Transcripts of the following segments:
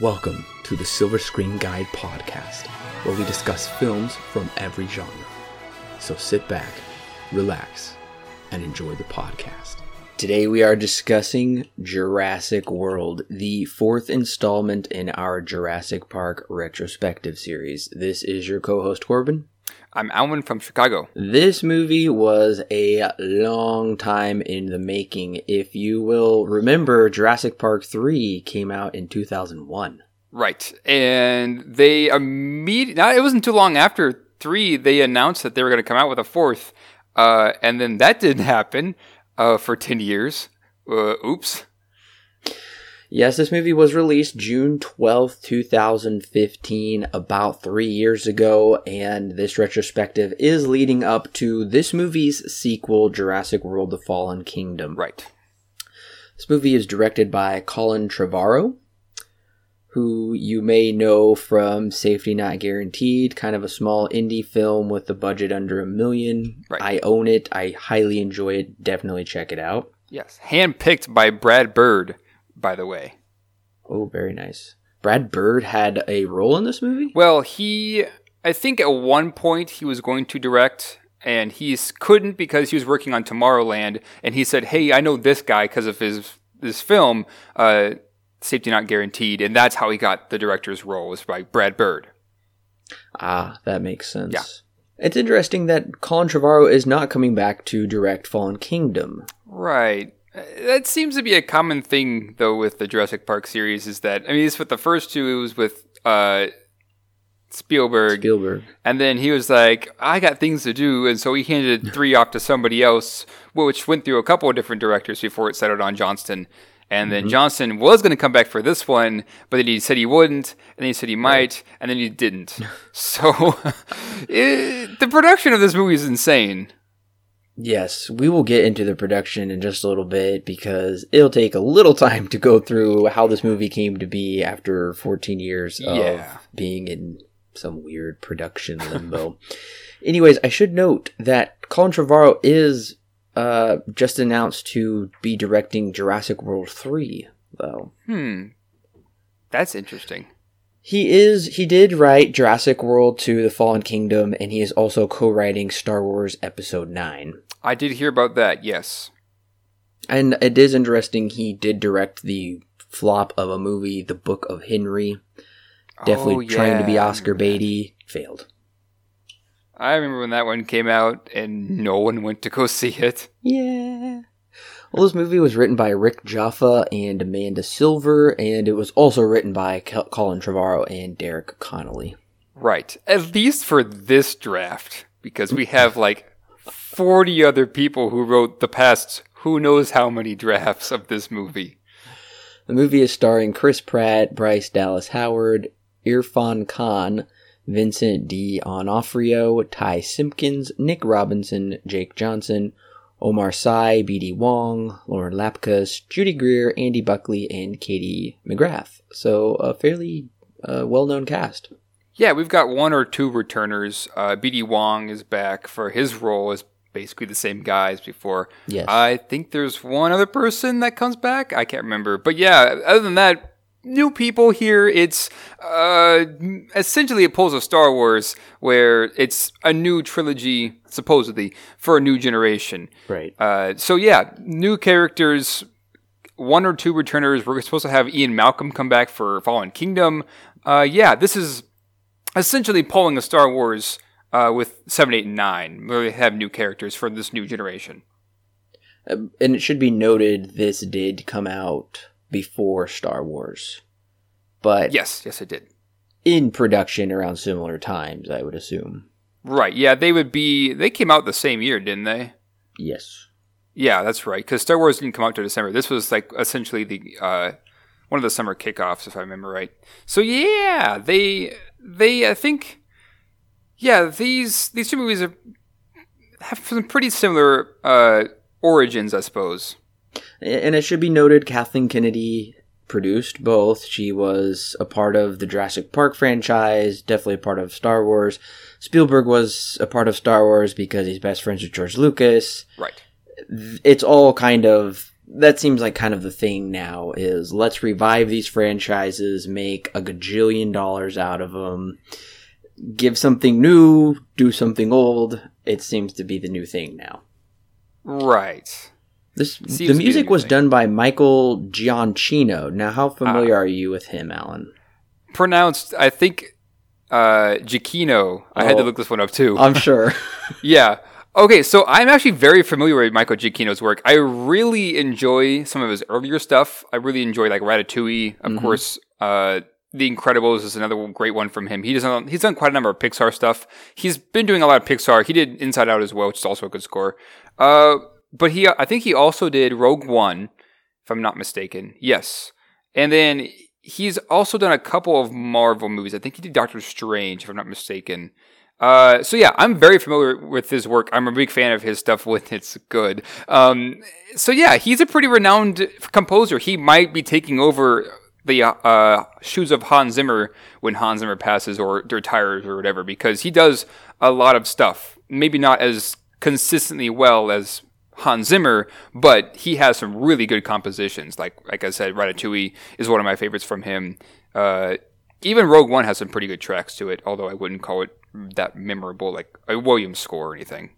Welcome to the Silver Screen Guide podcast, where we discuss films from every genre. So sit back, relax, and enjoy the podcast. Today we are discussing Jurassic World, the fourth installment in our Jurassic Park retrospective series. This is your co host Corbin. I'm Alvin from Chicago. This movie was a long time in the making. If you will remember, Jurassic Park 3 came out in 2001. Right. And they immediately, it wasn't too long after 3, they announced that they were going to come out with a fourth. Uh, and then that didn't happen uh, for 10 years. Uh, oops. Yes, this movie was released June 12th, 2015, about three years ago, and this retrospective is leading up to this movie's sequel, Jurassic World The Fallen Kingdom. Right. This movie is directed by Colin Trevorrow, who you may know from Safety Not Guaranteed, kind of a small indie film with a budget under a million. Right. I own it, I highly enjoy it, definitely check it out. Yes. Handpicked by Brad Bird, by the way. Oh, very nice. Brad Bird had a role in this movie? Well, he, I think at one point he was going to direct, and he couldn't because he was working on Tomorrowland, and he said, "Hey, I know this guy because of his this film, uh, Safety Not Guaranteed," and that's how he got the director's role was by Brad Bird. Ah, that makes sense. Yeah. It's interesting that Colin Trevorrow is not coming back to direct Fallen Kingdom. Right. Uh, That seems to be a common thing, though, with the Jurassic Park series. Is that I mean, it's with the first two. It was with uh, Spielberg, Spielberg. and then he was like, "I got things to do," and so he handed three off to somebody else, which went through a couple of different directors before it settled on Johnston. And then Johnston was going to come back for this one, but then he said he wouldn't, and then he said he might, and then he didn't. so it, the production of this movie is insane. Yes, we will get into the production in just a little bit because it'll take a little time to go through how this movie came to be after 14 years of Yeah. being in some weird production limbo. Anyways, I should note that Colin Trevorrow is uh, just announced to be directing Jurassic World 3, though. Hmm, that's interesting. He is he did write Jurassic World 2 The Fallen Kingdom and he is also co-writing Star Wars Episode 9. I did hear about that. Yes. And it is interesting he did direct the flop of a movie The Book of Henry. Definitely Oh, trying to be Oscar Beatty, failed. I remember when that one came out and no one went to go see it. Yeah. Well, this movie was written by Rick Jaffa and Amanda Silver, and it was also written by Colin Trevorrow and Derek Connolly. Right. At least for this draft, because we have like 40 other people who wrote the past who knows how many drafts of this movie. The movie is starring Chris Pratt, Bryce Dallas Howard, Irrfan Khan, Vincent D'Onofrio, Ty Simpkins, Nick Robinson, Jake Johnson, Omar Sy, B.D. Wong, Lauren Lapkus, Judy Greer, Andy Buckley, and Katie McGrath. So a fairly uh, well-known cast. Yeah, we've got one or two returners. Uh, B.D. Wong is back for his role as basically the same guy as before. Yes. I think there's one other person that comes back. I can't remember. But yeah, other than that, new people here. It's uh, essentially it pulls a Star Wars where it's a new trilogy, supposedly, for a new generation. right. Uh, so yeah, new characters, one or two returners. We're supposed to have Ian Malcolm come back for Fallen Kingdom. Uh, yeah, this is essentially pulling a Star Wars uh, with seven, eight, and nine. Where we have new characters for this new generation. Um, and it should be noted this did come out before Star Wars. But Yes, yes, it did. in production around similar times, I would assume. Right. Yeah, they would be. They came out the same year, didn't they? Yes. Yeah, that's right. Because Star Wars didn't come out to December. This was like essentially the uh, one of the summer kickoffs, if I remember right. So yeah, they they I think yeah these these two movies are, have some pretty similar uh, origins, I suppose. And it should be noted Kathleen Kennedy produced both. She was a part of the Jurassic Park franchise, definitely a part of Star Wars. Spielberg was a part of Star Wars because he's best friends with George Lucas. Right. It's all kind of that seems like kind of the thing now is let's revive these franchises, make a gajillion dollars out of them, give something new, do something old. It seems to be the new thing now. Right. This Seems the to be the music was done by Michael Giancino. Now, how familiar are you with him, Alan? Pronounced, I think, uh, Giacchino. I had to Oh. look this one up too. I'm sure. Yeah. Okay, so I'm actually very familiar with Michael Giacchino's work. I really enjoy some of his earlier stuff. I really enjoy like Ratatouille, of Mhm. course. Uh, The Incredibles is another great one from him. He does he's done quite a number of Pixar stuff. He's been doing a lot of Pixar. He did Inside Out as well, which is also a good score. Uh, but he, I think he also did Rogue One, if I'm not mistaken. Yes, and then he's also done a couple of Marvel movies. I think he did Doctor Strange, if I'm not mistaken. Uh, so yeah, I'm very familiar with his work. I'm a big fan of his stuff when it's good. Um, so yeah, he's a pretty renowned composer. He might be taking over the uh, shoes of Hans Zimmer when Hans Zimmer passes or retires or whatever, because he does a lot of stuff. Maybe not as consistently well as Hans Zimmer, but he has some really good compositions. Like like I said, Ratatouille is one of my favorites from him. Uh, even Rogue One has some pretty good tracks to it, although I wouldn't call it that memorable, like a Williams score or anything.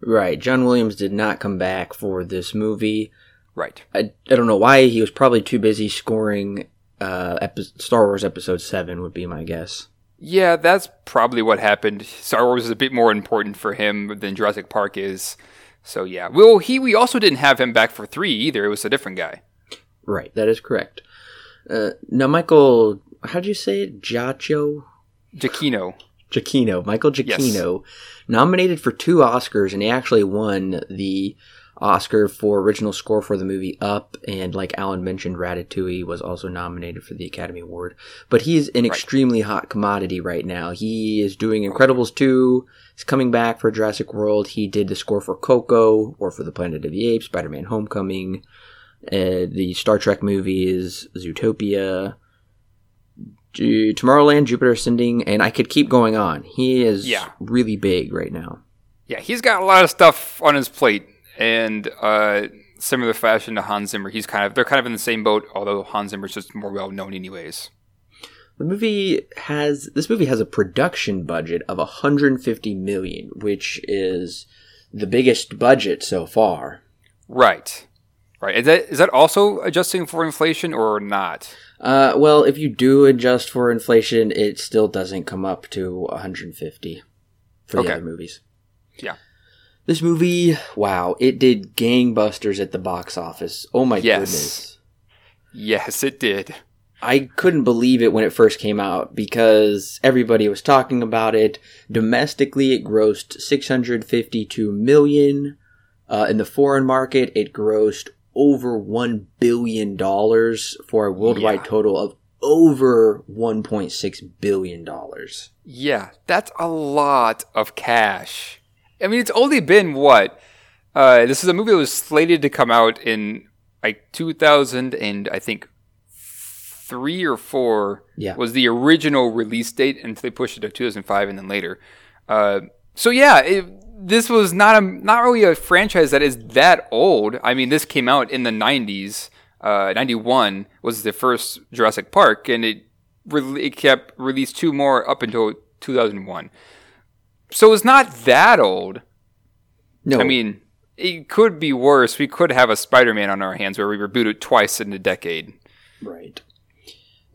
right. John Williams did not come back for this movie. Right. I, I don't know why. He was probably too busy scoring uh, epi- Star Wars Episode 7, would be my guess. Yeah, that's probably what happened. Star Wars is a bit more important for him than Jurassic Park is. So yeah. Well, he we also didn't have him back for three either. It was a different guy. Right, that is correct. Uh, now, Michael, how'd you say it? Giacchio? Giacchino. Giacchino. Michael Giacchino. Nominated for two Oscars, and he actually won the Oscar for original score for the movie Up, and like Alan mentioned, Ratatouille was also nominated for the Academy Award. But he's an extremely hot commodity right now. He is doing Incredibles 2. He's coming back for Jurassic World. He did the score for Coco, or for the Planet of the Apes, Spider-Man Homecoming, uh, the Star Trek movies, Zootopia, Tomorrowland, Jupiter Ascending, and I could keep going on. He is Yeah. really big right now. Yeah, he's got a lot of stuff on his plate, and uh, similar fashion to Hans Zimmer. He's kind of they're kind of in the same boat, although Hans Zimmer's just more well known, anyways. The movie has this movie has a production budget of 150 million, which is the biggest budget so far. Right. Right. Is that is that also adjusting for inflation or not? Uh, well, if you do adjust for inflation, it still doesn't come up to 150 for the Okay. other movies. Yeah. This movie, wow, it did gangbusters at the box office. Oh my Yes. goodness. Yes, it did. I couldn't believe it when it first came out because everybody was talking about it. Domestically, it grossed 652 million. Uh, in the foreign market, it grossed over $1 billion for a worldwide Yeah. total of over $1.6 billion. Yeah, that's a lot of cash. I mean, it's only been what? Uh, this is a movie that was slated to come out in like 2000 and I think three or four Yeah. was the original release date, and they pushed it to 2005 and then later. Uh, so yeah, it, this was not a not really a franchise that is that old. I mean, this came out in the 90s. Uh, 91 was the first Jurassic Park, and it re- it kept released two more up until 2001. So it's not that old. No, I mean, it could be worse. We could have a Spider-Man on our hands where we reboot it twice in a decade. Right.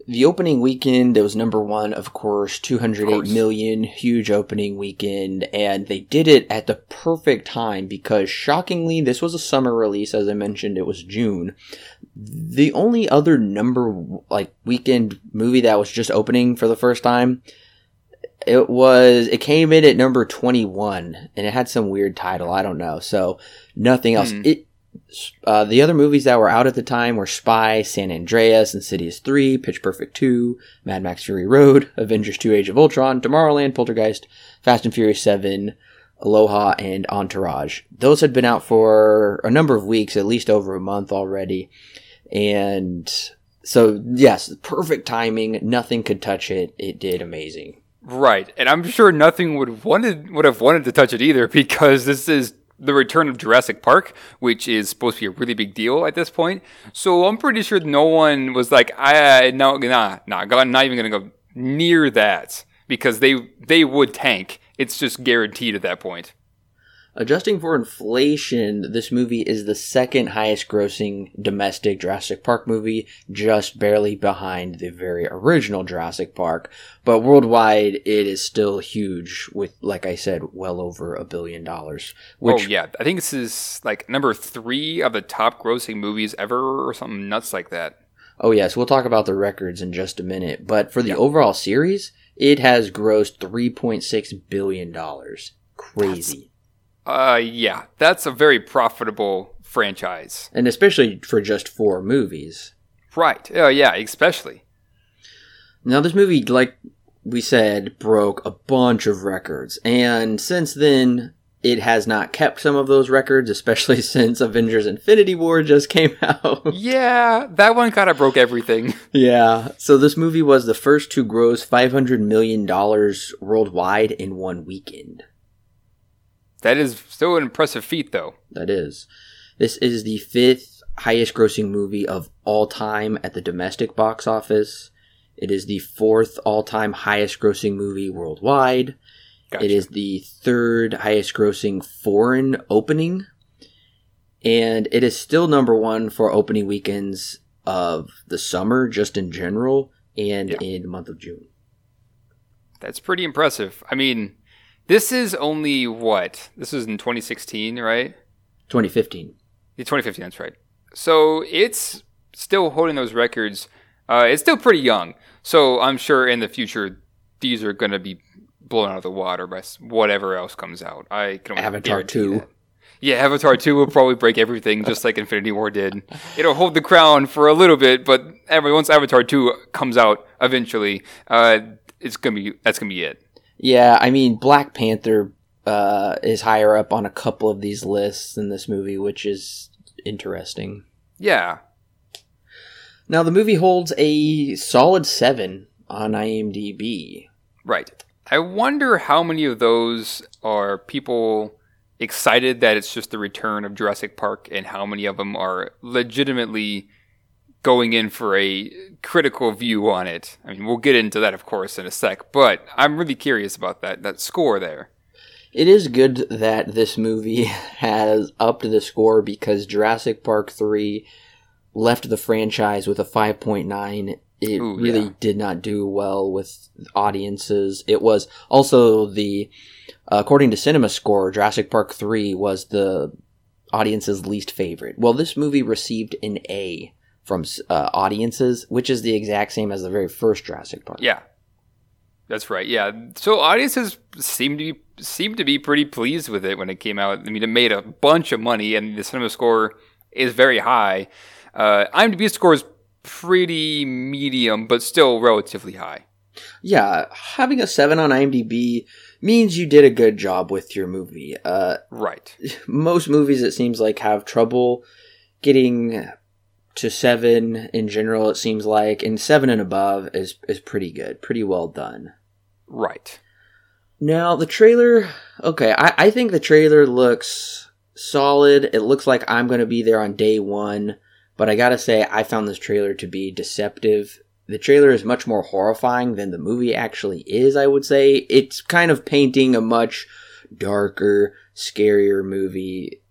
The opening weekend, it was number one, of course, two hundred eight million, huge opening weekend, and they did it at the perfect time because shockingly, this was a summer release, as I mentioned, it was June. The only other number, like, weekend movie that was just opening for the first time, it was, it came in at number 21, and it had some weird title, I don't know, so nothing else. Hmm. It, uh, the other movies that were out at the time were Spy, San Andreas, Insidious 3, Pitch Perfect 2, Mad Max Fury Road, Avengers 2 Age of Ultron, Tomorrowland, Poltergeist, Fast and Furious 7, Aloha, and Entourage. Those had been out for a number of weeks, at least over a month already. And so, yes, perfect timing. Nothing could touch it. It did amazing. Right, and I'm sure nothing would wanted would have wanted to touch it either because this is the return of Jurassic Park, which is supposed to be a really big deal at this point. So I'm pretty sure no one was like, I no, nah, nah, not even gonna go near that because they they would tank. It's just guaranteed at that point. Adjusting for inflation, this movie is the second highest grossing domestic Jurassic Park movie, just barely behind the very original Jurassic Park. But worldwide, it is still huge with, like I said, well over a billion dollars. Which, oh, yeah. I think this is like number three of the top grossing movies ever or something nuts like that. Oh, yes. Yeah, so we'll talk about the records in just a minute. But for the yeah. overall series, it has grossed $3.6 billion. Crazy. That's- uh, yeah, that's a very profitable franchise, and especially for just four movies. Right. Oh, yeah, especially. Now, this movie, like we said, broke a bunch of records, and since then, it has not kept some of those records, especially since Avengers Infinity War just came out. yeah, that one kind of broke everything. yeah, so this movie was the first to gross $500 million worldwide in one weekend. That is still an impressive feat, though. That is. This is the fifth highest grossing movie of all time at the domestic box office. It is the fourth all time highest grossing movie worldwide. Gotcha. It is the third highest grossing foreign opening. And it is still number one for opening weekends of the summer, just in general, and yeah. in the month of June. That's pretty impressive. I mean, this is only what? This was in 2016, right? 2015. Yeah, 2015, that's right. So it's still holding those records. Uh, it's still pretty young. So I'm sure in the future, these are going to be blown out of the water by whatever else comes out. I can Avatar 2. That. Yeah, Avatar 2 will probably break everything just like Infinity War did. It'll hold the crown for a little bit, but every, once Avatar 2 comes out eventually, uh, it's going to be, that's going to be it. Yeah, I mean Black Panther uh, is higher up on a couple of these lists in this movie, which is interesting. Yeah. Now the movie holds a solid seven on IMDb. Right. I wonder how many of those are people excited that it's just the return of Jurassic Park, and how many of them are legitimately going in for a critical view on it. I mean, we'll get into that, of course, in a sec, but I'm really curious about that that score there. It is good that this movie has upped the score because Jurassic Park 3 left the franchise with a 5.9. It Ooh, really yeah. did not do well with audiences. It was also the, uh, according to Cinema Score, Jurassic Park 3 was the audience's least favorite. Well, this movie received an A from uh, audiences, which is the exact same as the very first Jurassic Park. Yeah, that's right. Yeah, so audiences seem to be seem to be pretty pleased with it when it came out. I mean, it made a bunch of money, and the cinema score is very high. Uh, IMDb score is pretty medium, but still relatively high. Yeah, having a seven on IMDb means you did a good job with your movie. Uh, right. Most movies, it seems like, have trouble getting to seven in general, it seems like, and seven and above is is pretty good, pretty well done. Right. Now the trailer, okay, I, I think the trailer looks solid. It looks like I'm going to be there on day one, but I gotta say, I found this trailer to be deceptive. The trailer is much more horrifying than the movie actually is. I would say it's kind of painting a much darker, scarier movie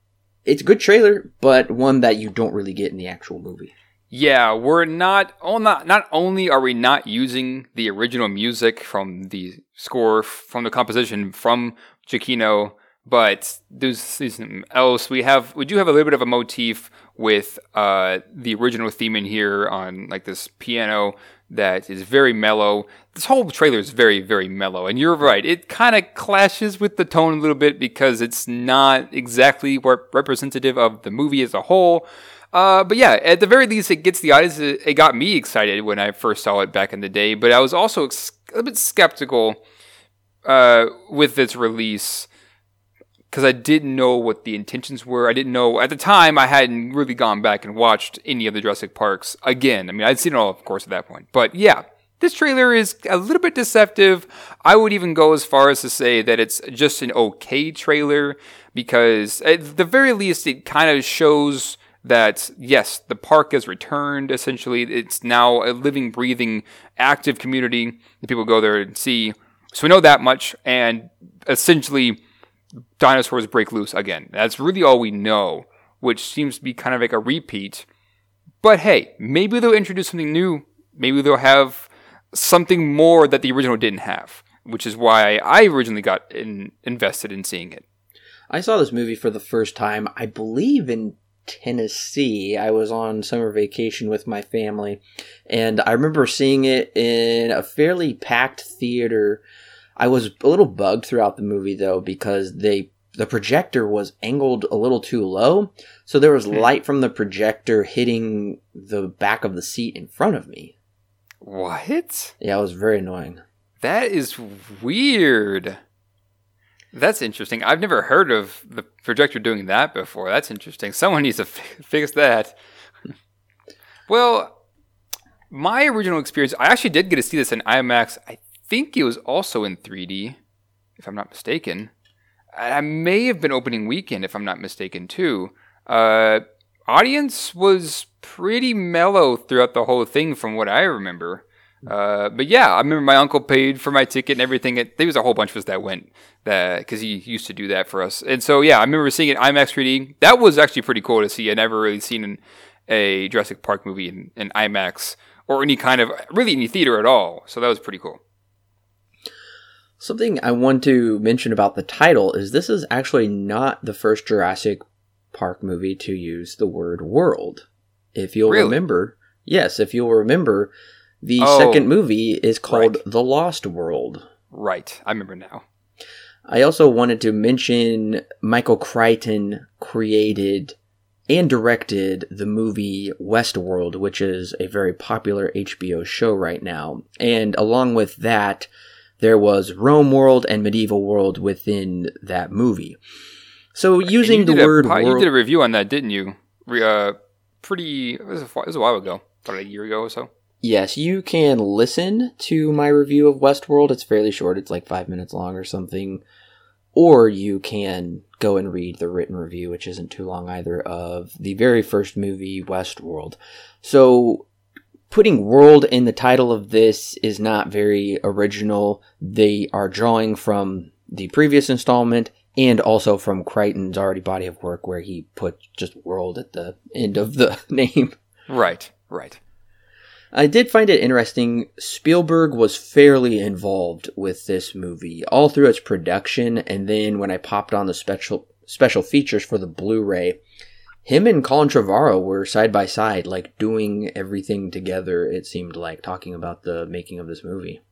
it's a good trailer, but one that you don't really get in the actual movie. Yeah, we're not. Oh, not not only are we not using the original music from the score from the composition from Giacchino, but there's, something else. We have we do have a little bit of a motif with uh, the original theme in here on like this piano that is very mellow. This whole trailer is very, very mellow. And you're right, it kind of clashes with the tone a little bit because it's not exactly representative of the movie as a whole. Uh, but yeah, at the very least, it gets the audience. It got me excited when I first saw it back in the day, but I was also a bit skeptical uh, with its release because I didn't know what the intentions were. I didn't know at the time. I hadn't really gone back and watched any of the Jurassic Parks again. I mean, I'd seen it all, of course, at that point. But yeah, this trailer is a little bit deceptive. I would even go as far as to say that it's just an okay trailer because at the very least it kind of shows that yes, the park has returned. Essentially, it's now a living, breathing, active community that people go there and see. So we know that much, and essentially, dinosaurs break loose again. That's really all we know, which seems to be kind of like a repeat. But hey, maybe they'll introduce something new. Maybe they'll have something more that the original didn't have, which is why I originally got in, invested in seeing it. I saw this movie for the first time, I believe, in Tennessee. I was on summer vacation with my family, and I remember seeing it in a fairly packed theater. I was a little bugged throughout the movie though because they the projector was angled a little too low, so there was Hmm. light from the projector hitting the back of the seat in front of me. What? Yeah, it was very annoying. That is weird. That's interesting. I've never heard of the projector doing that before. That's interesting. Someone needs to fi- fix that. well, my original experience, I actually did get to see this in IMAX. I think it was also in 3D, if I'm not mistaken. I may have been opening weekend, if I'm not mistaken, too. Uh, audience was pretty mellow throughout the whole thing, from what I remember. Uh, but yeah, I remember my uncle paid for my ticket and everything. It, there was a whole bunch of us that went that because he used to do that for us. And so yeah, I remember seeing it IMAX 3D. That was actually pretty cool to see. I never really seen an, a Jurassic Park movie in, in IMAX or any kind of really any theater at all. So that was pretty cool. Something I want to mention about the title is this is actually not the first Jurassic Park movie to use the word world. If you'll Really? remember, yes, if you'll remember, the Oh, second movie is called right. The Lost World. Right, I remember now. I also wanted to mention Michael Crichton created and directed the movie Westworld, which is a very popular HBO show right now. And along with that, there was Rome World and Medieval World within that movie. So using the word po- you did a review on that, didn't you? Uh, pretty. It was, a, it was a while ago, about a year ago or so. yes, you can listen to my review of Westworld. It's fairly short; it's like five minutes long or something. Or you can go and read the written review, which isn't too long either, of the very first movie, Westworld. So, putting world in the title of this is not very original. They are drawing from the previous installment and also from Crichton's already body of work, where he put just world at the end of the name. Right, right. I did find it interesting. Spielberg was fairly involved with this movie all through its production, and then when I popped on the special special features for the Blu-ray, him and Colin Trevorrow were side by side, like doing everything together. It seemed like talking about the making of this movie.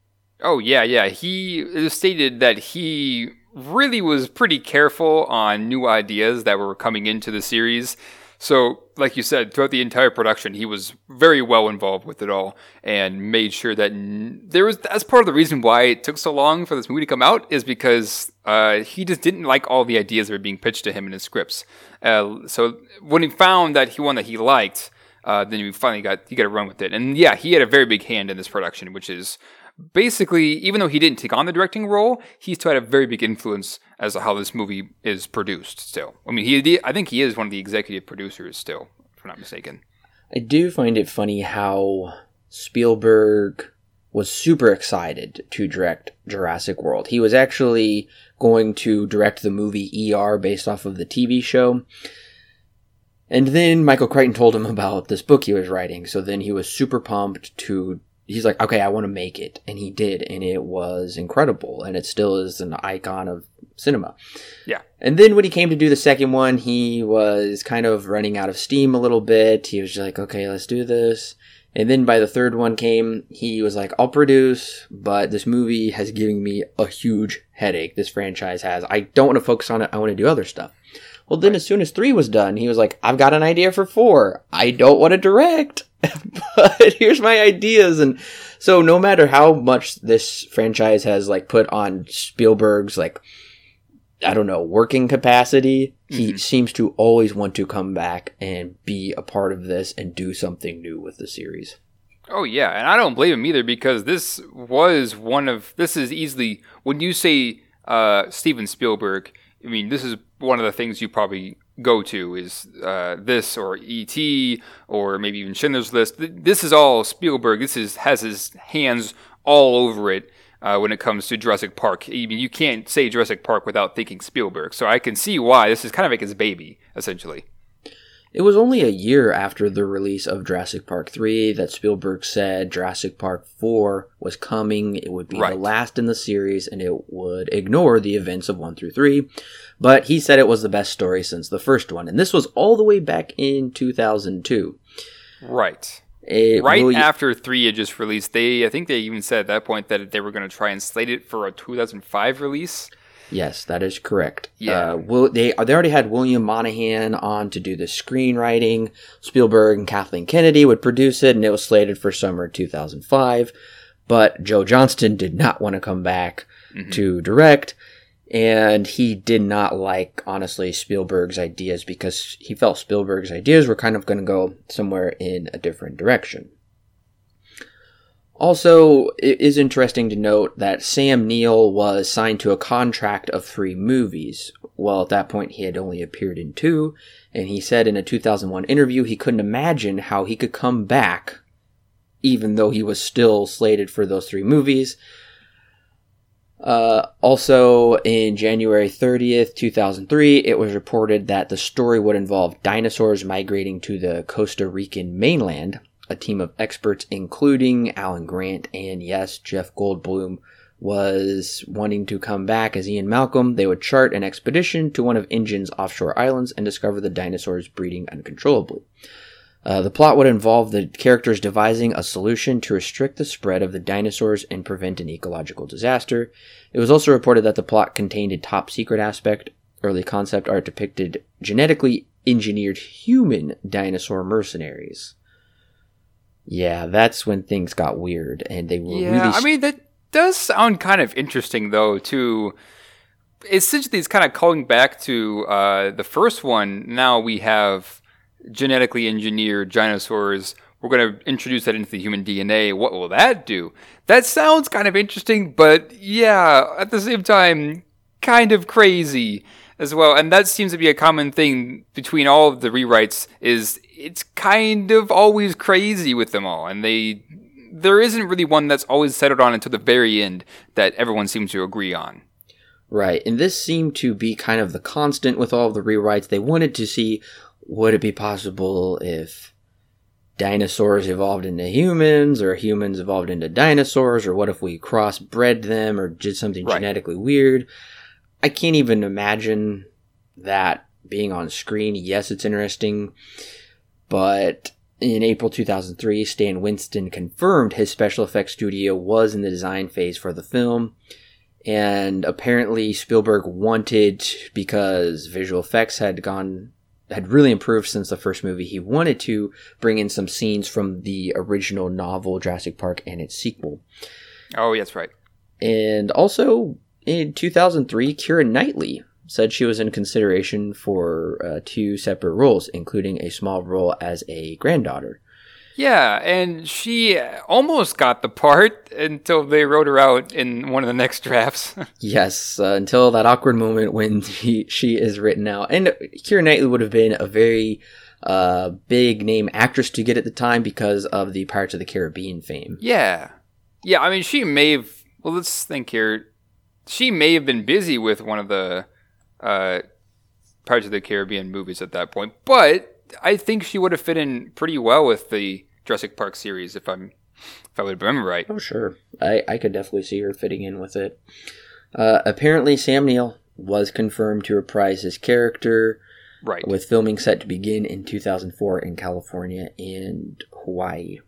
Oh yeah, yeah. He stated that he really was pretty careful on new ideas that were coming into the series. So, like you said, throughout the entire production, he was very well involved with it all and made sure that n- there was. That's part of the reason why it took so long for this movie to come out is because uh, he just didn't like all the ideas that were being pitched to him in his scripts. Uh, so when he found that he one that he liked, uh, then he finally got he got to run with it. And yeah, he had a very big hand in this production, which is basically, even though he didn't take on the directing role, he still had a very big influence as to how this movie is produced. Still, I mean, he I think he is one of the executive producers still, if I'm not mistaken. I do find it funny how Spielberg was super excited to direct Jurassic World. He was actually going to direct the movie ER based off of the TV show. And then Michael Crichton told him about this book he was writing. So then he was super pumped to. He's like, okay, I want to make it. And he did. And it was incredible. And it still is an icon of cinema. Yeah. And then when he came to do the second one, he was kind of running out of steam a little bit. He was just like, okay, let's do this. And then by the third one came, he was like, I'll produce, but this movie has given me a huge headache. This franchise has. I don't want to focus on it. I want to do other stuff. Well, then as soon as three was done, he was like, I've got an idea for four. I don't want to direct, but here's my ideas. And so no matter how much this franchise has like put on Spielberg's like, I don't know, working capacity, he Mhm. seems to always want to come back and be a part of this and do something new with the series. Oh yeah, and I don't blame him either because this was one of this is easily when you say uh, Steven Spielberg. I mean, this is one of the things you probably go to is uh, this or E.T. or maybe even Schindler's List. This is all Spielberg. This is has his hands all over it uh, when it comes to Jurassic Park. I mean, you can't say Jurassic Park without thinking Spielberg. So I can see why this is kind of like his baby, essentially. It was only a year after the release of Jurassic Park 3 that Spielberg said Jurassic Park 4 was coming. It would be right. the last in the series and it would ignore the events of 1 through 3. But he said it was the best story since the first one. And this was all the way back in 2002. Right. It right after 3 had just released, they I think they even said at that point that they were going to try and slate it for a 2005 release. Yes, that is correct. Yeah, uh, will, they they already had William Monahan on to do the screenwriting. Spielberg and Kathleen Kennedy would produce it, and it was slated for summer 2005. But Joe Johnston did not want to come back mm-hmm. to direct, and he did not like honestly Spielberg's ideas because he felt Spielberg's ideas were kind of going to go somewhere in a different direction. Also, it is interesting to note that Sam Neill was signed to a contract of three movies. Well, at that point, he had only appeared in two, and he said in a 2001 interview he couldn't imagine how he could come back, even though he was still slated for those three movies. Uh, also, in January 30th, 2003, it was reported that the story would involve dinosaurs migrating to the Costa Rican mainland a team of experts, including Alan Grant and yes, Jeff Goldblum was wanting to come back as Ian Malcolm. They would chart an expedition to one of InGen's offshore islands and discover the dinosaurs breeding uncontrollably. Uh, the plot would involve the characters devising a solution to restrict the spread of the dinosaurs and prevent an ecological disaster. It was also reported that the plot contained a top secret aspect. Early concept art depicted genetically engineered human dinosaur mercenaries. Yeah, that's when things got weird, and they were yeah, really. I mean, that does sound kind of interesting, though. To essentially, it's kind of calling back to uh, the first one. Now we have genetically engineered dinosaurs. We're going to introduce that into the human DNA. What will that do? That sounds kind of interesting, but yeah, at the same time, kind of crazy as well. And that seems to be a common thing between all of the rewrites is it's kind of always crazy with them all. And they there isn't really one that's always settled on until the very end that everyone seems to agree on. Right. And this seemed to be kind of the constant with all of the rewrites. They wanted to see would it be possible if dinosaurs evolved into humans or humans evolved into dinosaurs or what if we crossbred them or did something right. genetically weird I can't even imagine that being on screen. Yes, it's interesting, but in April 2003, Stan Winston confirmed his special effects studio was in the design phase for the film. And apparently Spielberg wanted, because visual effects had gone, had really improved since the first movie, he wanted to bring in some scenes from the original novel Jurassic Park and its sequel. Oh, yes, right. And also, in 2003, Keira Knightley said she was in consideration for uh, two separate roles, including a small role as a granddaughter. Yeah, and she almost got the part until they wrote her out in one of the next drafts. yes, uh, until that awkward moment when he, she is written out. And Keira Knightley would have been a very uh, big name actress to get at the time because of the Pirates of the Caribbean fame. Yeah. Yeah, I mean, she may have. Well, let's think here she may have been busy with one of the uh, Pirates of the Caribbean movies at that point, but I think she would have fit in pretty well with the Jurassic Park series if I'm if I would remember right. Oh sure, I I could definitely see her fitting in with it. Uh, apparently, Sam Neill was confirmed to reprise his character. Right. With filming set to begin in 2004 in California and Hawaii.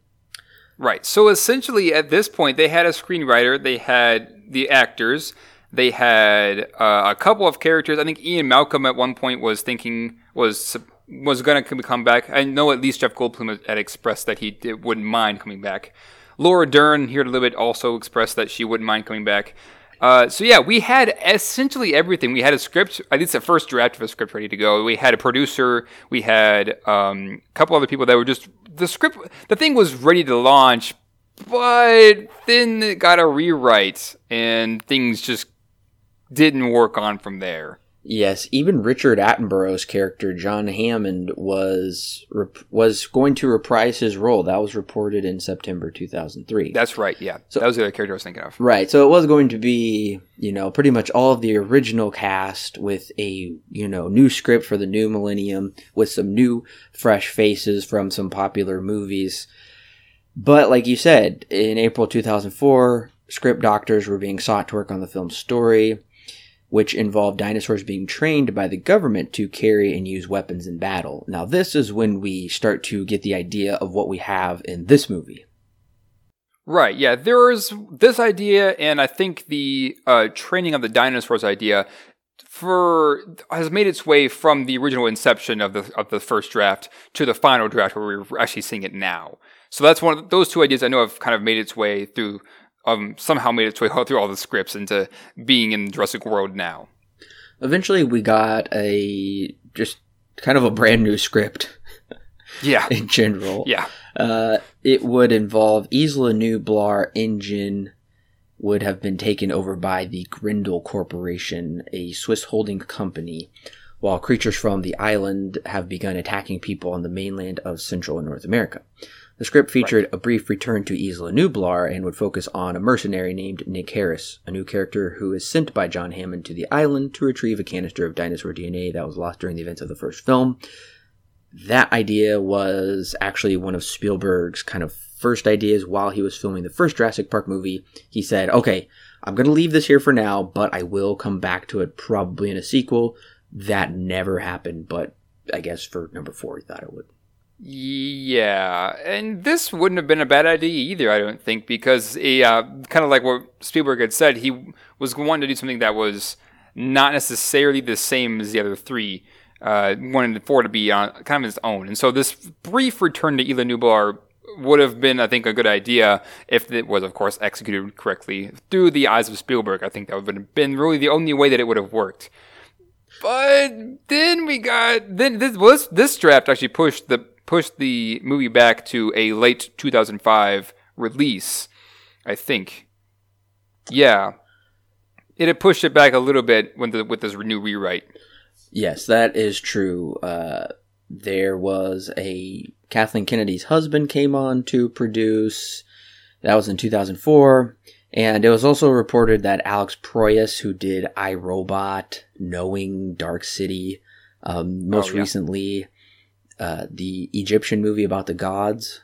Right. So essentially, at this point, they had a screenwriter, they had the actors, they had uh, a couple of characters. I think Ian Malcolm at one point was thinking was was going to come back. I know at least Jeff Goldblum had expressed that he wouldn't mind coming back. Laura Dern here a little bit also expressed that she wouldn't mind coming back. Uh, so yeah, we had essentially everything. We had a script, at least the first draft of a script ready to go. We had a producer. We had um, a couple other people that were just the script. The thing was ready to launch, but then it got a rewrite, and things just didn't work on from there. Yes, even Richard Attenborough's character John Hammond was rep- was going to reprise his role. That was reported in September 2003. That's right. Yeah, So- that was the other character I was thinking of. Right, so it was going to be, you know, pretty much all of the original cast with a, you know, new script for the new millennium with some new fresh faces from some popular movies. But like you said, in April 2004, script doctors were being sought to work on the film's story, which involved dinosaurs being trained by the government to carry and use weapons in battle. Now, this is when we start to get the idea of what we have in this movie. Right. Yeah. there is this idea, and I think the uh, training of the dinosaurs idea for has made its way from the original inception of the of the first draft to the final draft, where we're actually seeing it now. So that's one of those two ideas I know have kind of made its way through. Um, somehow made its way through all the scripts into being in the Jurassic World now. Eventually, we got a just kind of a brand new script Yeah. in general. Yeah. Uh, it would involve Isla Nublar InGen would have been taken over by the Grendel Corporation, a Swiss holding company, while creatures from the island have begun attacking people on the mainland of Central and North America. The script featured a brief return to Isla Nublar and would focus on a mercenary named Nick Harris, a new character who is sent by John Hammond to the island to retrieve a canister of dinosaur DNA that was lost during the events of the first film that idea was actually one of Spielberg's kind of first ideas while he was filming the first Jurassic Park movie. He said, okay, I'm going to leave this here for now, but I will come back to it probably in a sequel. That never happened, but I guess for number four, he thought it would. Yeah, and this wouldn't have been a bad idea either, I don't think, because uh, kind of like what Spielberg had said, he was wanting to do something that was not necessarily the same as the other three. Uh, wanted four to be on kind of its own, and so this brief return to Isla Nublar would have been, I think, a good idea if it was, of course, executed correctly through the eyes of Spielberg. I think that would have been really the only way that it would have worked. But then we got then this was this draft actually pushed the pushed the movie back to a late 2005 release, I think. Yeah, it had pushed it back a little bit when the with this new rewrite. Yes, that is true. Uh, there was a Kathleen Kennedy's husband came on to produce. That was in 2004. And it was also reported that Alex Proyas, who did iRobot, Knowing, Dark City, um, most Oh, yeah. recently, uh, the Egyptian movie about the gods.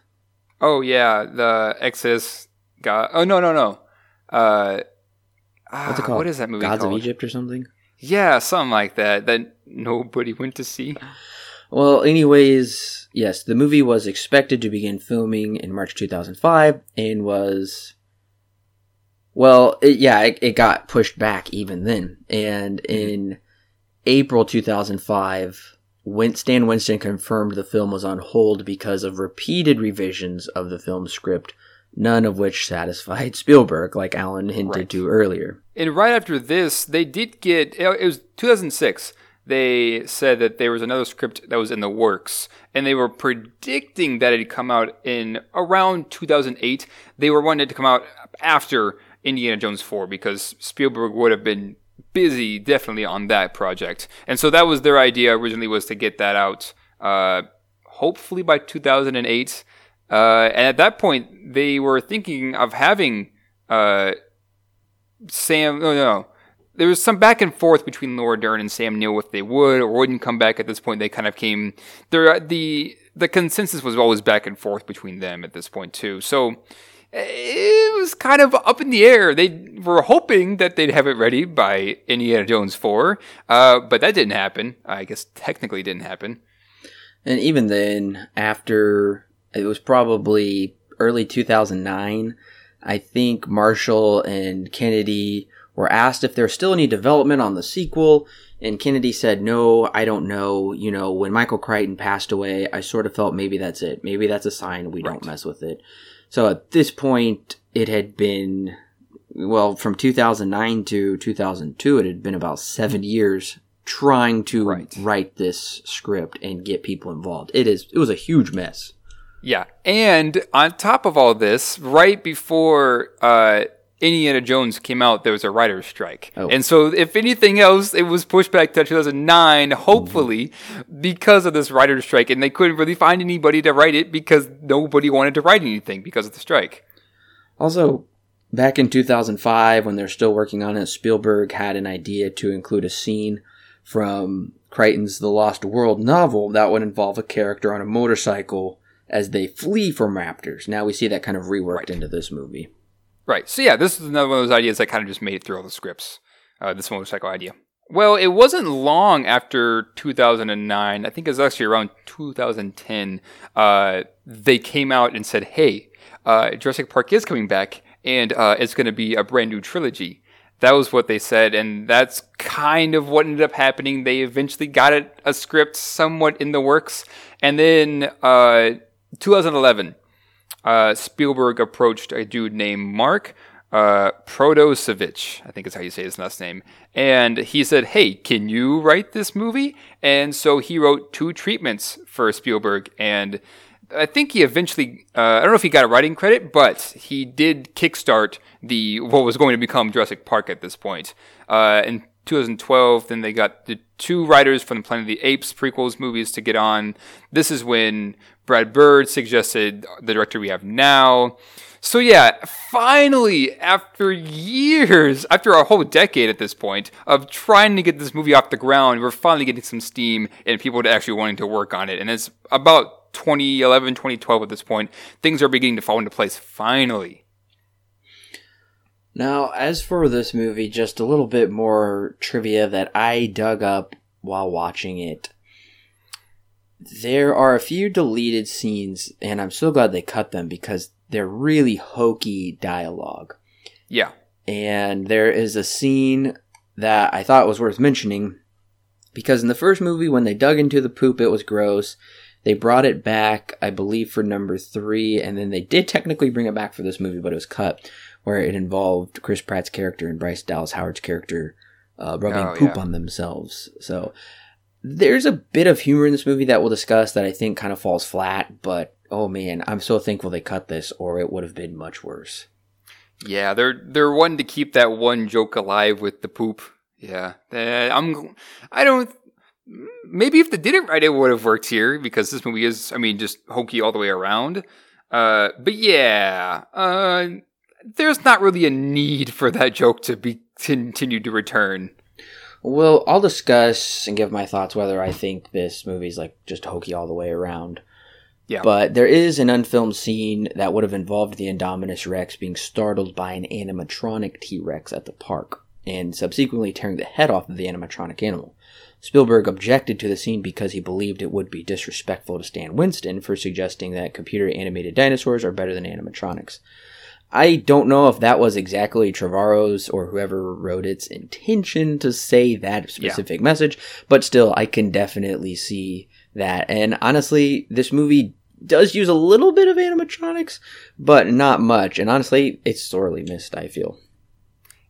Oh yeah, the Exodus. God. Oh no no no. Uh, What's it ah, called? What is that movie Gods called? of Egypt or something? Yeah, something like that. That nobody went to see. Well, anyways, yes, the movie was expected to begin filming in March 2005 and was. Well, it, yeah, it, it got pushed back even then. And in April 2005, Win- Stan Winston confirmed the film was on hold because of repeated revisions of the film's script, none of which satisfied Spielberg, like Alan hinted Right. to earlier. And right after this, they did get. It was 2006. They said that there was another script that was in the works, and they were predicting that it'd come out in around 2008. They were wanting it to come out after Indiana Jones 4 because Spielberg would have been busy, definitely on that project. And so that was their idea originally was to get that out, uh, hopefully by 2008. Uh, and at that point, they were thinking of having. Uh, Sam, no, no, there was some back and forth between Laura Dern and Sam Neill if they would or wouldn't come back. At this point, they kind of came. There, the the consensus was always back and forth between them at this point too. So it was kind of up in the air. They were hoping that they'd have it ready by Indiana Jones four, uh, but that didn't happen. I guess technically didn't happen. And even then, after it was probably early 2009, I think Marshall and Kennedy were asked if there's still any development on the sequel. And Kennedy said, No, I don't know. You know, when Michael Crichton passed away, I sort of felt maybe that's it. Maybe that's a sign we don't mess with it. So at this point, it had been well, from 2009 to 2002, it had been about seven years trying to Right. write this script and get people involved. It is. It was a huge mess. Yeah, and on top of all this, right before uh, Indiana Jones came out, there was a writer's strike, Oh. and so if anything else, it was pushed back to 2009, hopefully, because of this writer's strike, and they couldn't really find anybody to write it because nobody wanted to write anything because of the strike. Also, back in 2005, when they're still working on it, Spielberg had an idea to include a scene from Crichton's The Lost World novel that would involve a character on a motorcycle as they flee from raptors. Now we see that kind of reworked Right. into this movie. Right. So yeah, this is another one of those ideas that kind of just made it through all the scripts. Uh, this motorcycle idea. Well, it wasn't long after 2009. I think it was actually around 2010. Uh, they came out and said, "Hey, uh, Jurassic Park is coming back, and uh, it's going to be a brand new trilogy." That was what they said, and that's kind of what ended up happening. They eventually got it a script somewhat in the works, and then uh, 2011 uh, Spielberg approached a dude named Mark uh, Protosevich, I think is how you say his last name, and he said, "Hey, can you write this movie?" And so he wrote two treatments for Spielberg, and I think he eventually, uh, I don't know if he got a writing credit, but he did kickstart the what was going to become Jurassic Park at this point. Uh, in 2012, then they got the two writers from the Planet of the Apes prequels movies to get on. This is when Brad Bird suggested the director we have now. So yeah, finally, after years, after a whole decade at this point of trying to get this movie off the ground, we're finally getting some steam and people actually wanting to work on it. And it's about 2011, 2012 at this point. Things are beginning to fall into place finally. Now, as for this movie, just a little bit more trivia that I dug up while watching it. There are a few deleted scenes, and I'm so glad they cut them because they're really hokey dialogue. Yeah. And there is a scene that I thought was worth mentioning because in the first movie, when they dug into the poop, it was gross. They brought it back, I believe, for number three, and then they did technically bring it back for this movie, but it was cut, where it involved Chris Pratt's character and Bryce Dallas Howard's character uh, rubbing Oh, poop yeah. on themselves. So there's a bit of humor in this movie that we'll discuss that I think kind of falls flat, but oh man, I'm so thankful they cut this, or it would have been much worse. Yeah, they're they're wanting to keep that one joke alive with the poop. Yeah, Uh, I'm. I don't. Maybe if they did it right, it would have worked here because this movie is, I mean, just hokey all the way around. Uh, but yeah, uh, there's not really a need for that joke to be continued to return. Well, I'll discuss and give my thoughts whether I think this movie's like just hokey all the way around. Yeah. But there is an unfilmed scene that would have involved the Indominus Rex being startled by an animatronic T Rex at the park and subsequently tearing the head off of the animatronic animal. Spielberg objected to the scene because he believed it would be disrespectful to Stan Winston for suggesting that computer animated dinosaurs are better than animatronics. I don't know if that was exactly Trevorrow's or whoever wrote its intention to say that specific message, but still, I can definitely see that. And honestly, this movie does use a little bit of animatronics, but not much. And honestly, it's sorely missed, I feel.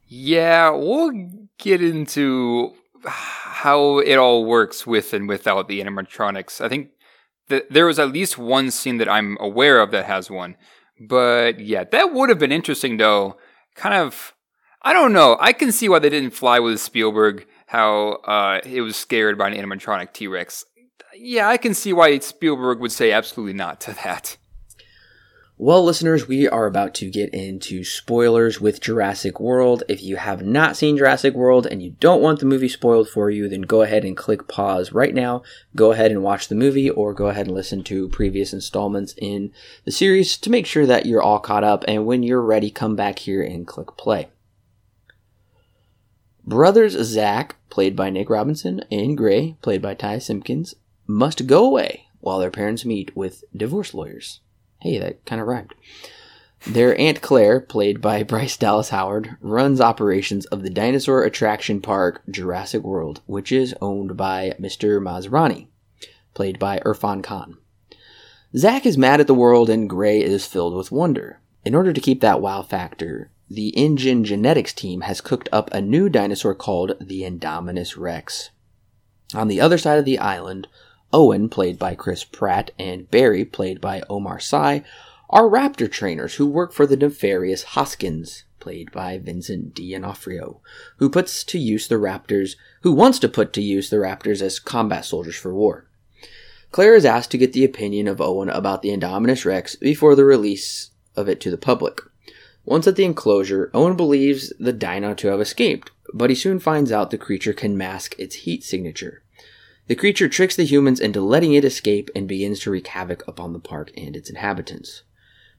Yeah, we'll get into how it all works with and without the animatronics. I think that there was at least one scene that I'm aware of that has one. But yeah, that would have been interesting though. Kind of, I don't know. I can see why they didn't fly with Spielberg, how uh, it was scared by an animatronic T Rex. Yeah, I can see why Spielberg would say absolutely not to that. Well, listeners, we are about to get into spoilers with Jurassic World. If you have not seen Jurassic World and you don't want the movie spoiled for you, then go ahead and click pause right now. Go ahead and watch the movie or go ahead and listen to previous installments in the series to make sure that you're all caught up. And when you're ready, come back here and click play. Brothers Zach, played by Nick Robinson, and Gray, played by Ty Simpkins, must go away while their parents meet with divorce lawyers. Hey, that kind of rhymed. Their Aunt Claire, played by Bryce Dallas Howard, runs operations of the dinosaur attraction park Jurassic World, which is owned by Mr. Masrani, played by Irrfan Khan. Zach is mad at the world and Gray is filled with wonder. In order to keep that wow factor, the InGen genetics team has cooked up a new dinosaur called the Indominus Rex. On the other side of the island, Owen, played by Chris Pratt, and Barry, played by Omar Sy, are raptor trainers who work for the nefarious Hoskins, played by Vincent D'Onofrio, who puts to use the raptors, who wants to put to use the raptors as combat soldiers for war. Claire is asked to get the opinion of Owen about the Indominus Rex before the release of it to the public. Once at the enclosure, Owen believes the dino to have escaped, but he soon finds out the creature can mask its heat signature. The creature tricks the humans into letting it escape and begins to wreak havoc upon the park and its inhabitants.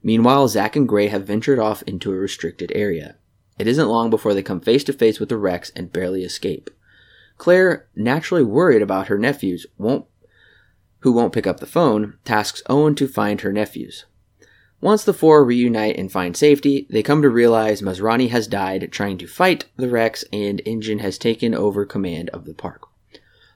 Meanwhile, Zach and Gray have ventured off into a restricted area. It isn't long before they come face to face with the Rex and barely escape. Claire, naturally worried about her nephews, won't who won't pick up the phone, tasks Owen to find her nephews. Once the four reunite and find safety, they come to realize Masrani has died trying to fight the Rex and InGen has taken over command of the park.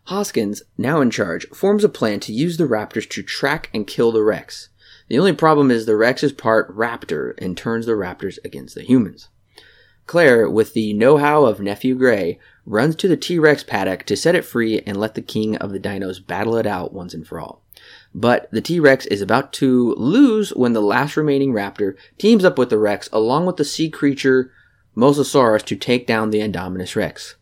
Hoskins, now in charge, forms a plan to use the raptors to track and kill the Rex. The only problem is the Rex is part raptor and turns the raptors against the humans. Claire, with the know-how of Nephew Gray, runs to the T-Rex paddock to set it free and let the king of the dinos battle it out once and for all. But the T-Rex is about to lose when the last remaining raptor teams up with the Rex along with the sea creature Mosasaurus to take down the Indominus Rex.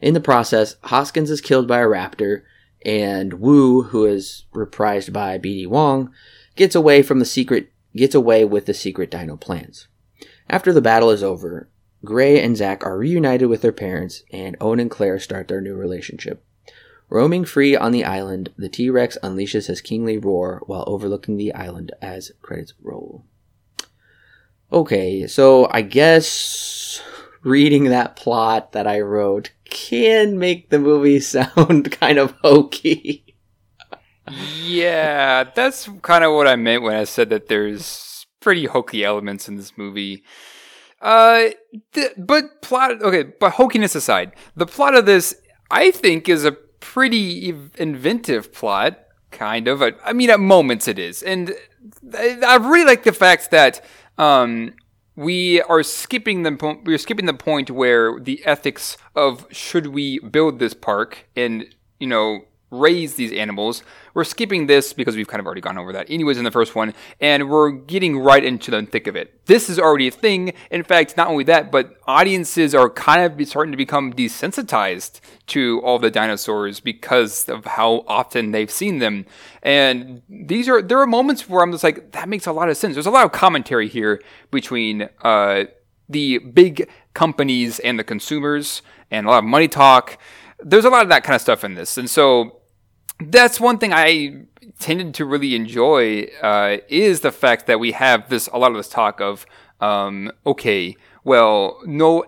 In the process, Hoskins is killed by a raptor, and Wu, who is reprised by BD Wong, gets away from the secret gets away with the secret dino plans. After the battle is over, Gray and Zach are reunited with their parents, and Owen and Claire start their new relationship. Roaming free on the island, the T Rex unleashes his kingly roar while overlooking the island as credits roll. Okay, so I guess reading that plot that I wrote can make the movie sound kind of hokey. yeah, that's kind of what I meant when I said that there's pretty hokey elements in this movie. Uh, th- but plot, okay, but hokiness aside, the plot of this, I think, is a pretty inventive plot, kind of. I mean, at moments it is. And I really like the fact that, um, we are skipping the po- we're skipping the point where the ethics of should we build this park and you know raise these animals. We're skipping this because we've kind of already gone over that anyways in the first one, and we're getting right into the thick of it. This is already a thing. In fact, not only that, but audiences are kind of starting to become desensitized to all the dinosaurs because of how often they've seen them. And these are there are moments where I'm just like, that makes a lot of sense. There's a lot of commentary here between uh, the big companies and the consumers, and a lot of money talk there's a lot of that kind of stuff in this. And so that's one thing I tended to really enjoy uh, is the fact that we have this a lot of this talk of um, okay, well, no.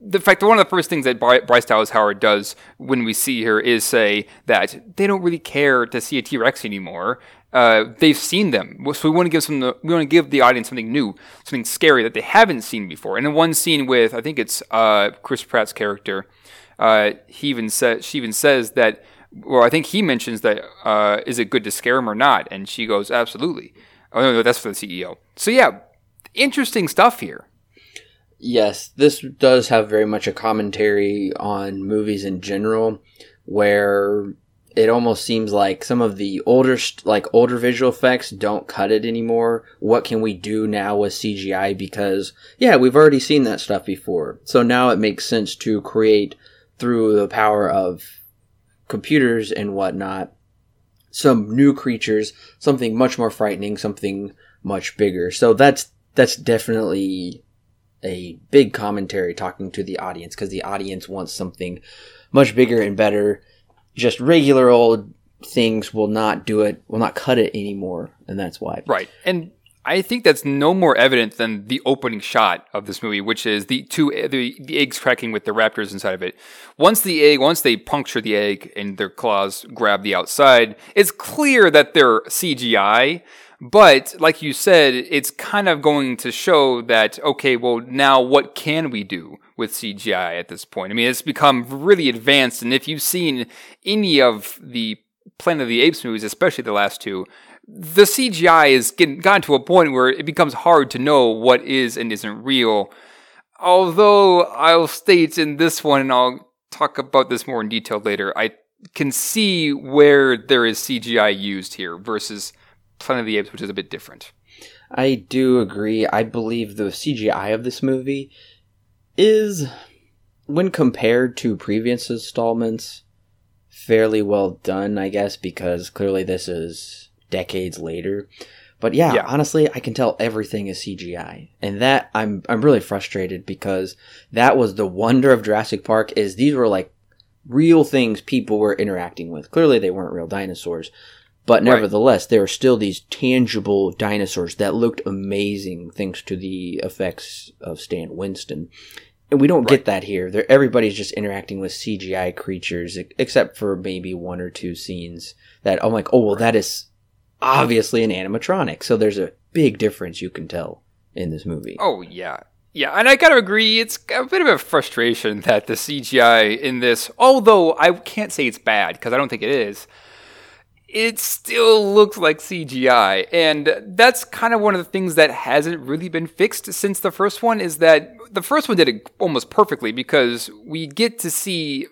The fact that one of the first things that Bryce Dallas Howard does when we see her is say that they don't really care to see a T Rex anymore. Uh, they've seen them, so we want to give some. We want to give the audience something new, something scary that they haven't seen before. And in one scene with, I think it's uh, Chris Pratt's character, uh, he even says she even says that well, I think he mentions that uh, is it good to scare him or not? And she goes, absolutely. Oh no, no, that's for the CEO. So yeah, interesting stuff here. Yes, this does have very much a commentary on movies in general, where it almost seems like some of the older like older visual effects don't cut it anymore. What can we do now with CGI? Because yeah, we've already seen that stuff before. So now it makes sense to create through the power of computers and whatnot, some new creatures, something much more frightening, something much bigger. So that's that's definitely a big commentary talking to the audience because the audience wants something much bigger and better. Just regular old things will not do it, will not cut it anymore, and that's why. Right. And I think that's no more evident than the opening shot of this movie, which is the two the, the eggs cracking with the raptors inside of it. Once the egg, once they puncture the egg and their claws grab the outside, it's clear that they're CGI. But like you said, it's kind of going to show that okay, well now what can we do with CGI at this point? I mean, it's become really advanced, and if you've seen any of the Planet of the Apes movies, especially the last two, the CGI is gotten to a point where it becomes hard to know what is and isn't real. although I'll state in this one, and I'll talk about this more in detail later, I can see where there is CGI used here versus Planet of the Apes, which is a bit different. I do agree. I believe the CGI of this movie is, when compared to previous installments, fairly well done, I guess, because clearly this is decades later. But yeah, yeah, honestly, I can tell everything is CGI, and that I'm I'm really frustrated because that was the wonder of Jurassic Park is these were like real things people were interacting with. Clearly, they weren't real dinosaurs, but nevertheless, right. there are still these tangible dinosaurs that looked amazing thanks to the effects of Stan Winston. And we don't right. get that here. They're, everybody's just interacting with CGI creatures, except for maybe one or two scenes that I'm like, oh, well, that is obviously an animatronic. So there's a big difference you can tell in this movie. Oh, yeah. Yeah, and I gotta agree, it's a bit of a frustration that the CGI in this, although I can't say it's bad, because I don't think it is, it still looks like CGI. And that's kind of one of the things that hasn't really been fixed since the first one is that the first one did it almost perfectly because we get to see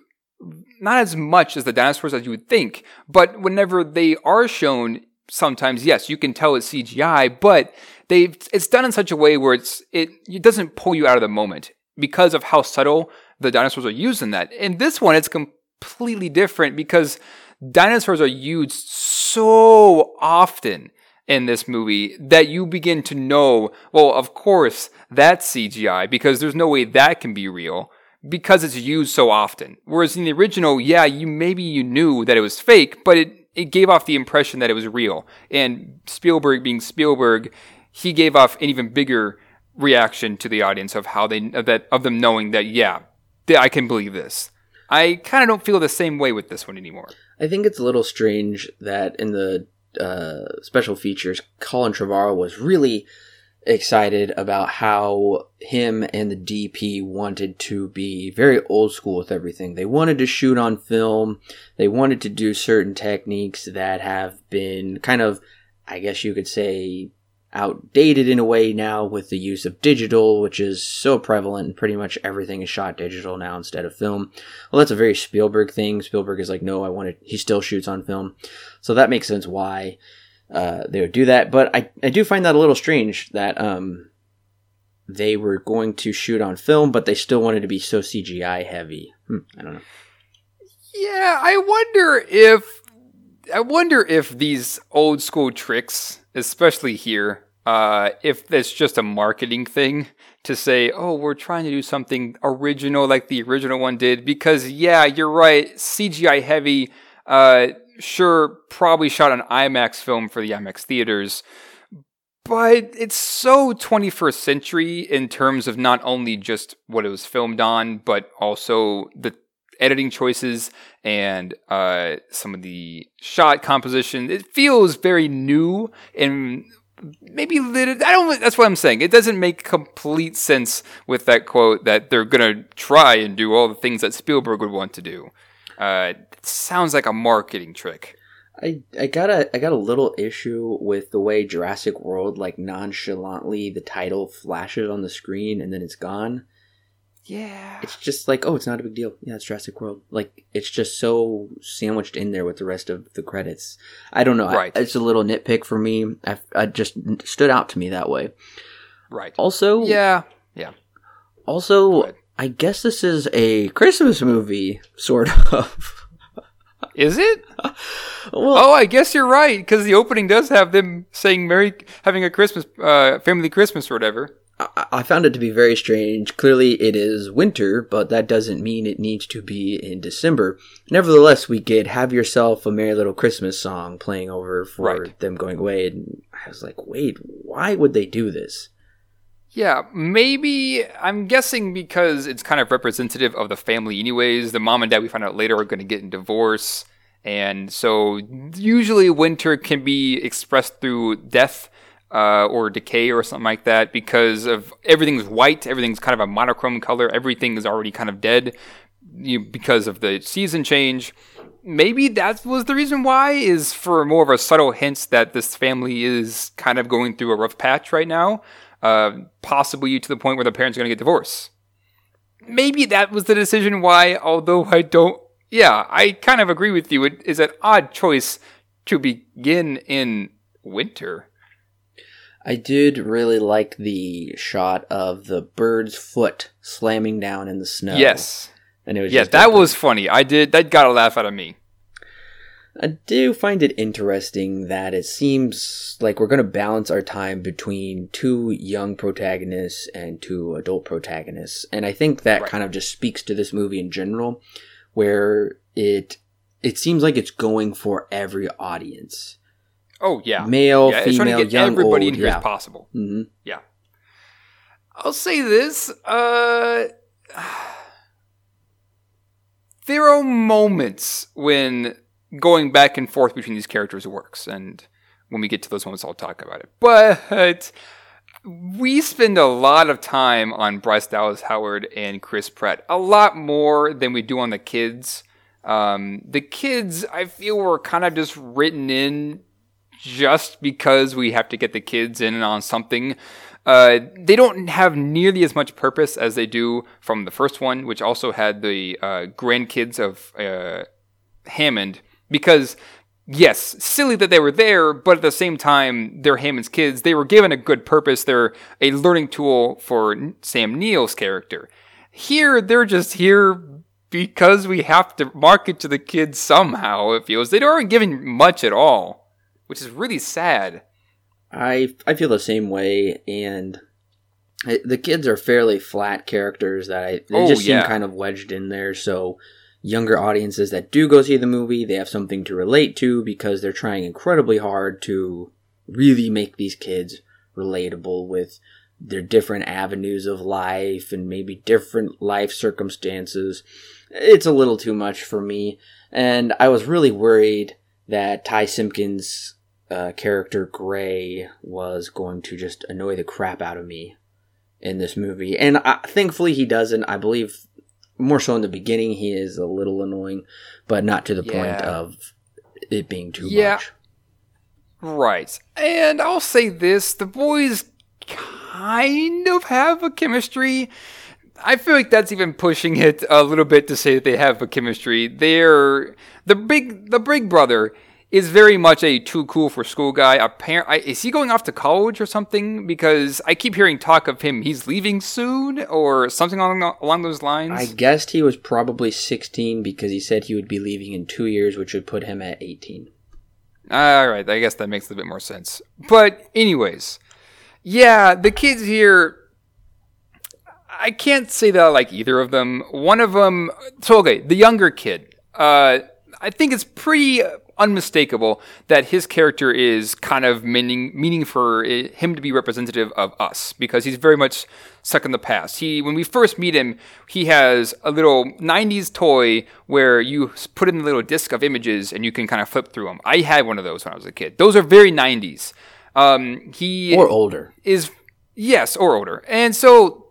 not as much as the dinosaurs as you would think, but whenever they are shown, sometimes yes, you can tell it's CGI, but they've it's done in such a way where it's it, it doesn't pull you out of the moment because of how subtle the dinosaurs are used in that. In this one, it's completely different because dinosaurs are used so often in this movie that you begin to know, well, of course, that's CGI because there's no way that can be real because it's used so often. Whereas in the original, yeah, you maybe you knew that it was fake, but it, it gave off the impression that it was real. And Spielberg being Spielberg, he gave off an even bigger reaction to the audience of how they of that of them knowing that yeah, I can believe this. I kind of don't feel the same way with this one anymore. I think it's a little strange that in the uh, special features, Colin Trevorrow was really excited about how him and the DP wanted to be very old school with everything. They wanted to shoot on film. They wanted to do certain techniques that have been kind of, I guess you could say, outdated in a way now with the use of digital, which is so prevalent and pretty much everything is shot digital now instead of film. Well, that's a very Spielberg thing. Spielberg is like, no, I want to, he still shoots on film. So that makes sense why uh, they would do that. But I, I do find that a little strange that um, they were going to shoot on film, but they still wanted to be so CGI heavy. Hmm, I don't know. Yeah, I wonder if I wonder if these old school tricks, especially here, uh, if it's just a marketing thing to say, oh, we're trying to do something original like the original one did. Because, yeah, you're right, CGI heavy, uh, sure, probably shot an IMAX film for the IMAX theaters. But it's so 21st century in terms of not only just what it was filmed on, but also the editing choices and uh, some of the shot composition. It feels very new and maybe little, I don't. That's what I'm saying. It doesn't make complete sense with that quote that they're gonna try and do all the things that Spielberg would want to do. Uh, sounds like a marketing trick. I, I got a I got a little issue with the way Jurassic World like nonchalantly the title flashes on the screen and then it's gone. Yeah. It's just like, oh, it's not a big deal. Yeah, it's Jurassic World. Like, it's just so sandwiched in there with the rest of the credits. I don't know. Right. I, it's a little nitpick for me. I, I just stood out to me that way. Right. Also, yeah. Yeah. Also, I guess this is a Christmas movie, sort of. Is it? well, oh, I guess you're right because the opening does have them saying "Merry," having a Christmas, uh, family Christmas or whatever. I found it to be very strange. Clearly, it is winter, but that doesn't mean it needs to be in December. Nevertheless, we get "Have Yourself a Merry Little Christmas" song playing over for right. them going away, and I was like, "Wait, why would they do this?" Yeah, maybe I'm guessing because it's kind of representative of the family, anyways. The mom and dad we find out later are going to get in divorce, and so usually winter can be expressed through death uh, or decay or something like that because of everything's white, everything's kind of a monochrome color, everything is already kind of dead you, because of the season change. Maybe that was the reason why is for more of a subtle hint that this family is kind of going through a rough patch right now, uh, possibly to the point where the parents are going to get divorced. maybe that was the decision why, although I don't, yeah, I kind of agree with you. It is an odd choice to begin in winter. I did really like the shot of the bird's foot slamming down in the snow. Yes. And it was Yeah, that a- was funny. I did, that got a laugh out of me. I do find it interesting that it seems like we're going to balance our time between two young protagonists and two adult protagonists. And I think that Right. kind of just speaks to this movie in general, where it it seems like it's going for every audience. Oh, yeah. Male, yeah, female, to get young, everybody old, in here yeah. as possible. hmm I'll say this. Uh, there are moments when going back and forth between these characters works, and when we get to those moments, I'll talk about it. But we spend a lot of time on Bryce Dallas Howard and Chris Pratt, a lot more than we do on the kids. Um, the kids, I feel, were kind of just written in just because we have to get the kids in on something. Uh, they don't have nearly as much purpose as they do from the first one, which also had the uh, grandkids of uh, Hammond. Because, yes, silly that they were there, but at the same time, they're Hammond's kids. They were given a good purpose. They're a learning tool for Sam Neill's character. Here, they're just here because we have to market to the kids somehow, it feels. They aren't giving much at all, which is really sad. I I feel the same way, and the kids are fairly flat characters that I they Oh, just seem yeah. kind of wedged in there. So younger audiences that do go see the movie, they have something to relate to because they're trying incredibly hard to really make these kids relatable with their different avenues of life and maybe different life circumstances. It's a little too much for me, and I was really worried that Ty Simpkins' uh, character Gray was going to just annoy the crap out of me in this movie, and I, thankfully he doesn't. I believe more so in the beginning he is a little annoying, but not to the point of it being too Yeah. much. Right. And I'll say this the boys kind of have a chemistry. I feel like that's even pushing it a little bit to say that they have a chemistry. They're the big the big brother is very much a too cool for school guy. Apparently, is he going off to college or something? Because I keep hearing talk of him. He's leaving soon or something along along those lines. I guessed he was probably 16 because he said he would be leaving in two years, which would put him at 18. All right, I guess that makes a bit more sense. But anyways, yeah, the kids here. I can't say that I like either of them. One of them, so okay, the younger kid. Uh, I think it's pretty unmistakable that his character is kind of meaning meaning for him to be representative of us because he's very much stuck in the past. He when we first meet him, he has a little 90s toy where you put in a little disc of images and you can kind of flip through them. I had one of those when I was a kid. Those are very 90s. Um, he Or older. is yes or older, and so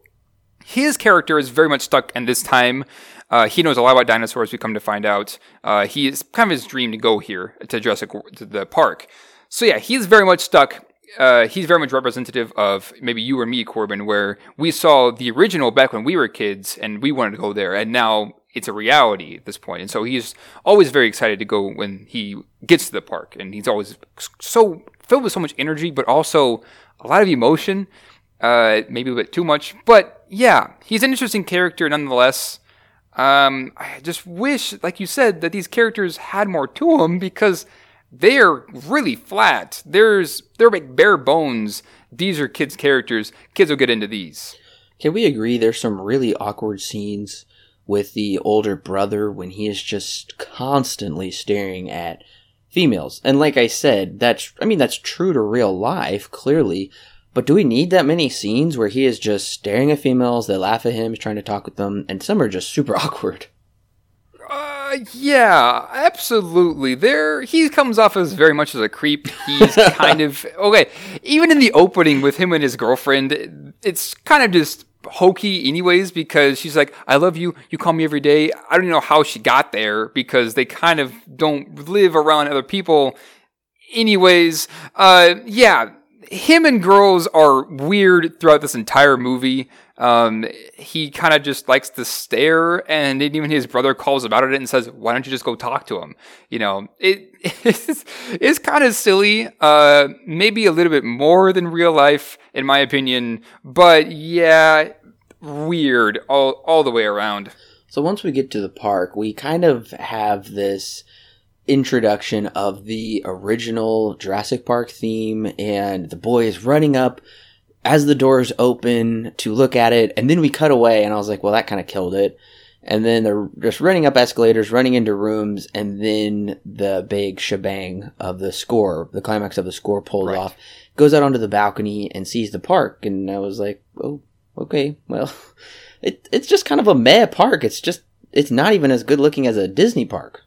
his character is very much stuck in this time. Uh, he knows a lot about dinosaurs. We come to find out. Uh, he kind of his dream to go here to Jurassic to the park. So yeah, he's very much stuck. Uh, he's very much representative of maybe you or me, Corbin, where we saw the original back when we were kids and we wanted to go there, and now it's a reality at this point. And so he's always very excited to go when he gets to the park, and he's always so filled with so much energy, but also a lot of emotion uh, maybe a bit too much. But yeah, he's an interesting character nonetheless. Um, I just wish, like you said, that these characters had more to them because they're really flat. There's they're like bare bones. These are kids' characters. Kids will get into these. Can we agree there's some really awkward scenes with the older brother when he is just constantly staring at females? And like I said, that's I mean that's true to real life, clearly. But do we need that many scenes where he is just staring at females, they laugh at him, he's trying to talk with them, and some are just super awkward? Uh, yeah, absolutely. There, he comes off as very much as a creep. He's kind of okay. Even in the opening with him and his girlfriend, it's kind of just hokey, anyways, because she's like, "I love you. You call me every day." I don't know how she got there because they kind of don't live around other people, anyways. Uh, yeah. Him and girls are weird throughout this entire movie. Um, he kind of just likes to stare, and even his brother calls about it and says, "Why don't you just go talk to him?" You know, it it's, it's kind of silly. Uh, maybe a little bit more than real life, in my opinion. But yeah, weird all all the way around. So once we get to the park, we kind of have this introduction of the original Jurassic Park theme, and the boy is running up as the doors open to look at it, and then we cut away, and I was like, well, that kind of killed it. And then they're just running up escalators, running into rooms, and then the big shebang of the score, the climax of the score pulls Right. off, goes out onto the balcony and sees the park, and I was like, oh, okay, well, it it's just kind of a meh park. It's just it's not even as good looking as a Disney park.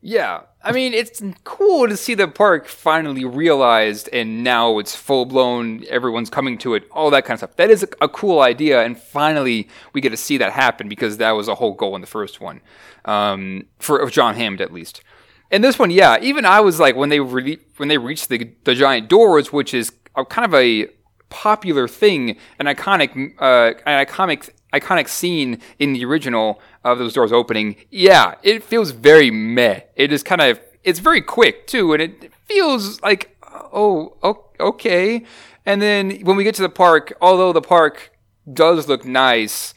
Yeah, I mean, it's cool to see the park finally realized and now it's full blown, everyone's coming to it, all that kind of stuff. That is a, cool idea, and finally we get to see that happen because that was a whole goal in the first one, um, for John Hammond at least. And this one, yeah, even I was like when they re- when they reached the the giant doors, which is a kind of a popular thing, an iconic, uh, an iconic, iconic scene in the original of those doors opening. Yeah, it feels very meh. It is kind of, it's very quick too, and it feels like, oh, okay. And then when we get to the park, although the park does look nice,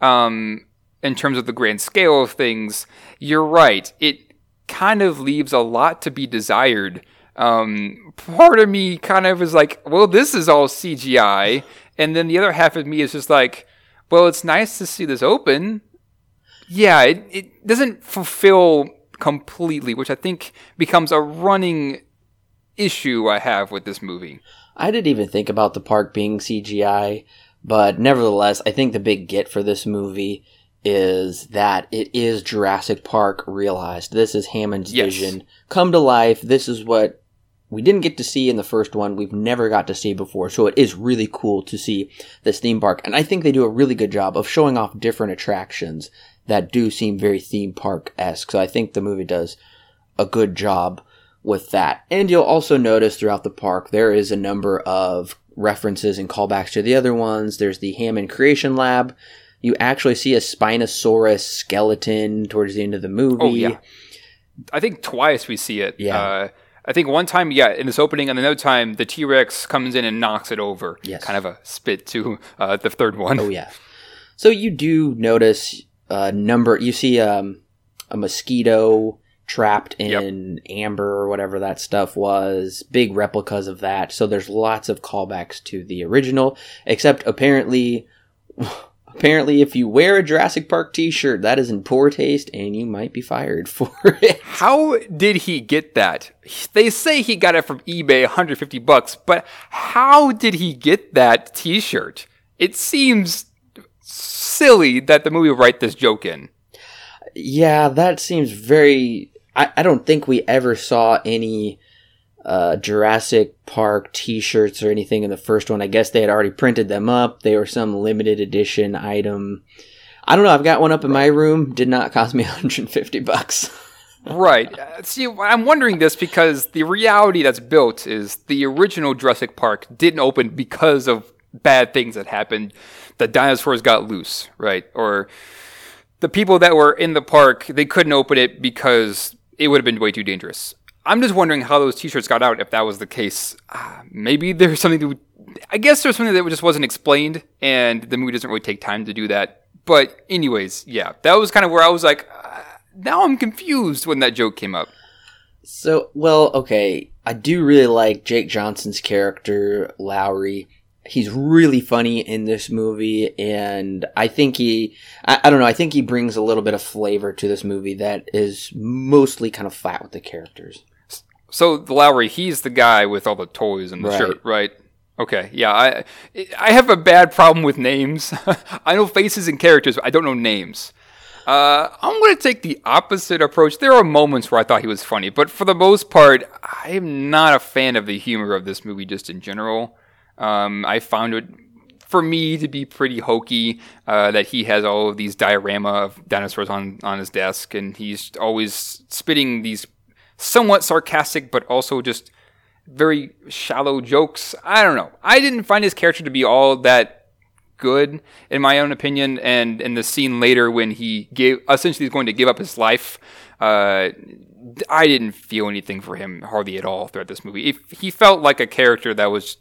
um, in terms of the grand scale of things, you're right. It kind of leaves a lot to be desired. Um, part of me kind of is like, well, this is all CGI. And then the other half of me is just like, well, it's nice to see this open. Yeah, it, it doesn't fulfill completely, which I think becomes a running issue I have with this movie. I didn't even think about the park being CGI, but nevertheless, I think the big get for this movie is that it is Jurassic Park realized. This is Hammond's Yes. vision come to life. This is what we didn't get to see in the first one. We've never got to see before. So it is really cool to see this theme park. And I think they do a really good job of showing off different attractions that do seem very theme park esque. So I think the movie does a good job with that. And you'll also notice throughout the park there is a number of references and callbacks to the other ones. There's the Hammond Creation Lab. You actually see a Spinosaurus skeleton towards the end of the movie. Oh, yeah. I think twice we see it. Yeah. Uh, I think one time, yeah, in this opening, and another time, the T Rex comes in and knocks it over. Yes. Kind of a spit to uh, the third one. Oh yeah. So you do notice a number. You see um, a mosquito trapped in amber or whatever that stuff was. Big replicas of that. So there's lots of callbacks to the original. Except apparently, apparently, if you wear a Jurassic Park T-shirt, that is in poor taste, and you might be fired for it. How did he get that? They say he got it from eBay, 150 bucks, but how did he get that T-shirt? It seems silly that the movie would write this joke in. Yeah, that seems very. I, I don't think we ever saw any uh, Jurassic Park T-shirts or anything in the first one. I guess they had already printed them up. They were some limited edition item. I don't know. I've got one up in my room. Did not cost me 150 bucks. right. Uh, See, I'm wondering this because the reality that's built is the original Jurassic Park didn't open because of bad things that happened. The dinosaurs got loose, right? Or the people that were in the park, they couldn't open it because it would have been way too dangerous. I'm just wondering how those T-shirts got out if that was the case. Uh, maybe there's something to. I guess there's something that just wasn't explained, and the movie doesn't really take time to do that. But anyways, yeah, that was kind of where I was like, uh, now I'm confused when that joke came up. So, well, okay. I do really like Jake Johnson's character, Lowery. He's really funny in this movie, and I think he, I, I don't know, I think he brings a little bit of flavor to this movie that is mostly kind of flat with the characters. So the Lowery, he's the guy with all the toys and the Right. shirt, right? Okay, yeah. I I have a bad problem with names. I know faces and characters, but I don't know names. Uh, I'm going to take the opposite approach. There are moments where I thought he was funny, but for the most part, I am not a fan of the humor of this movie just in general. Um, I found it, for me, to be pretty hokey uh, that he has all of these diorama of dinosaurs on, on his desk, and he's always spitting these somewhat sarcastic, but also just very shallow jokes. I don't know. I didn't find his character to be all that good in my own opinion. And in the scene later when he gave essentially he's going to give up his life, uh, I didn't feel anything for him hardly at all throughout this movie. If he felt like a character that was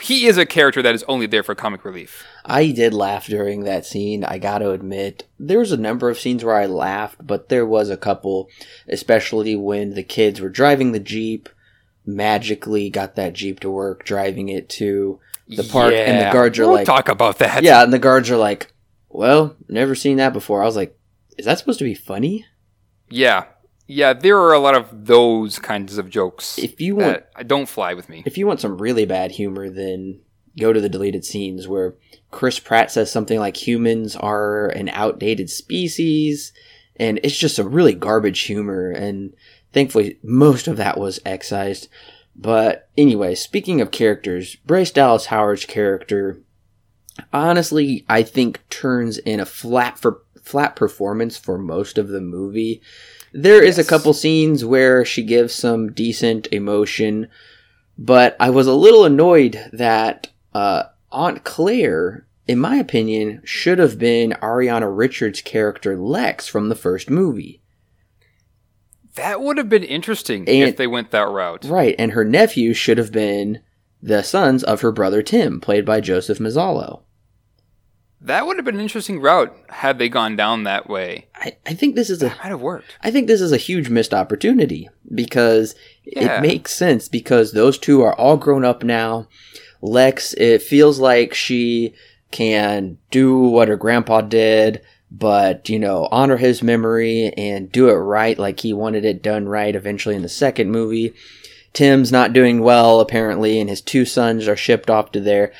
he is a character that is only there for comic relief. I did laugh during that scene. I got to admit, there was a number of scenes where I laughed, but there was a couple, especially when the kids were driving the jeep, magically got that jeep to work, driving it to the park, yeah. and the guards are we'll like, "Talk about that." Yeah, and the guards are like, "Well, never seen that before." I was like, "Is that supposed to be funny?" Yeah, yeah, there are a lot of those kinds of jokes. If you want, uh, don't fly with me. If you want some really bad humor, then go to the deleted scenes where Chris Pratt says something like humans are an outdated species, and it's just a really garbage humor. And thankfully, most of that was excised. But anyway, speaking of characters, Bryce Dallas Howard's character, honestly, I think turns in a flat for flat performance for most of the movie. There yes. is a couple scenes where she gives some decent emotion, but I was a little annoyed that uh, Aunt Claire, in my opinion, should have been Ariana Richards' character Lex from the first movie. That would have been interesting and, if they went that route. Right, and her nephew should have been the sons of her brother Tim, played by Joseph Mazzello. That would have been an interesting route had they gone down that way. I, I think this is that a might have worked. I think this is a huge missed opportunity because yeah. it makes sense because those two are all grown up now. Lex, it feels like she can do what her grandpa did, but you know, honor his memory and do it right like he wanted it done right eventually in the second movie. Tim's not doing well apparently, and his two sons are shipped off to there.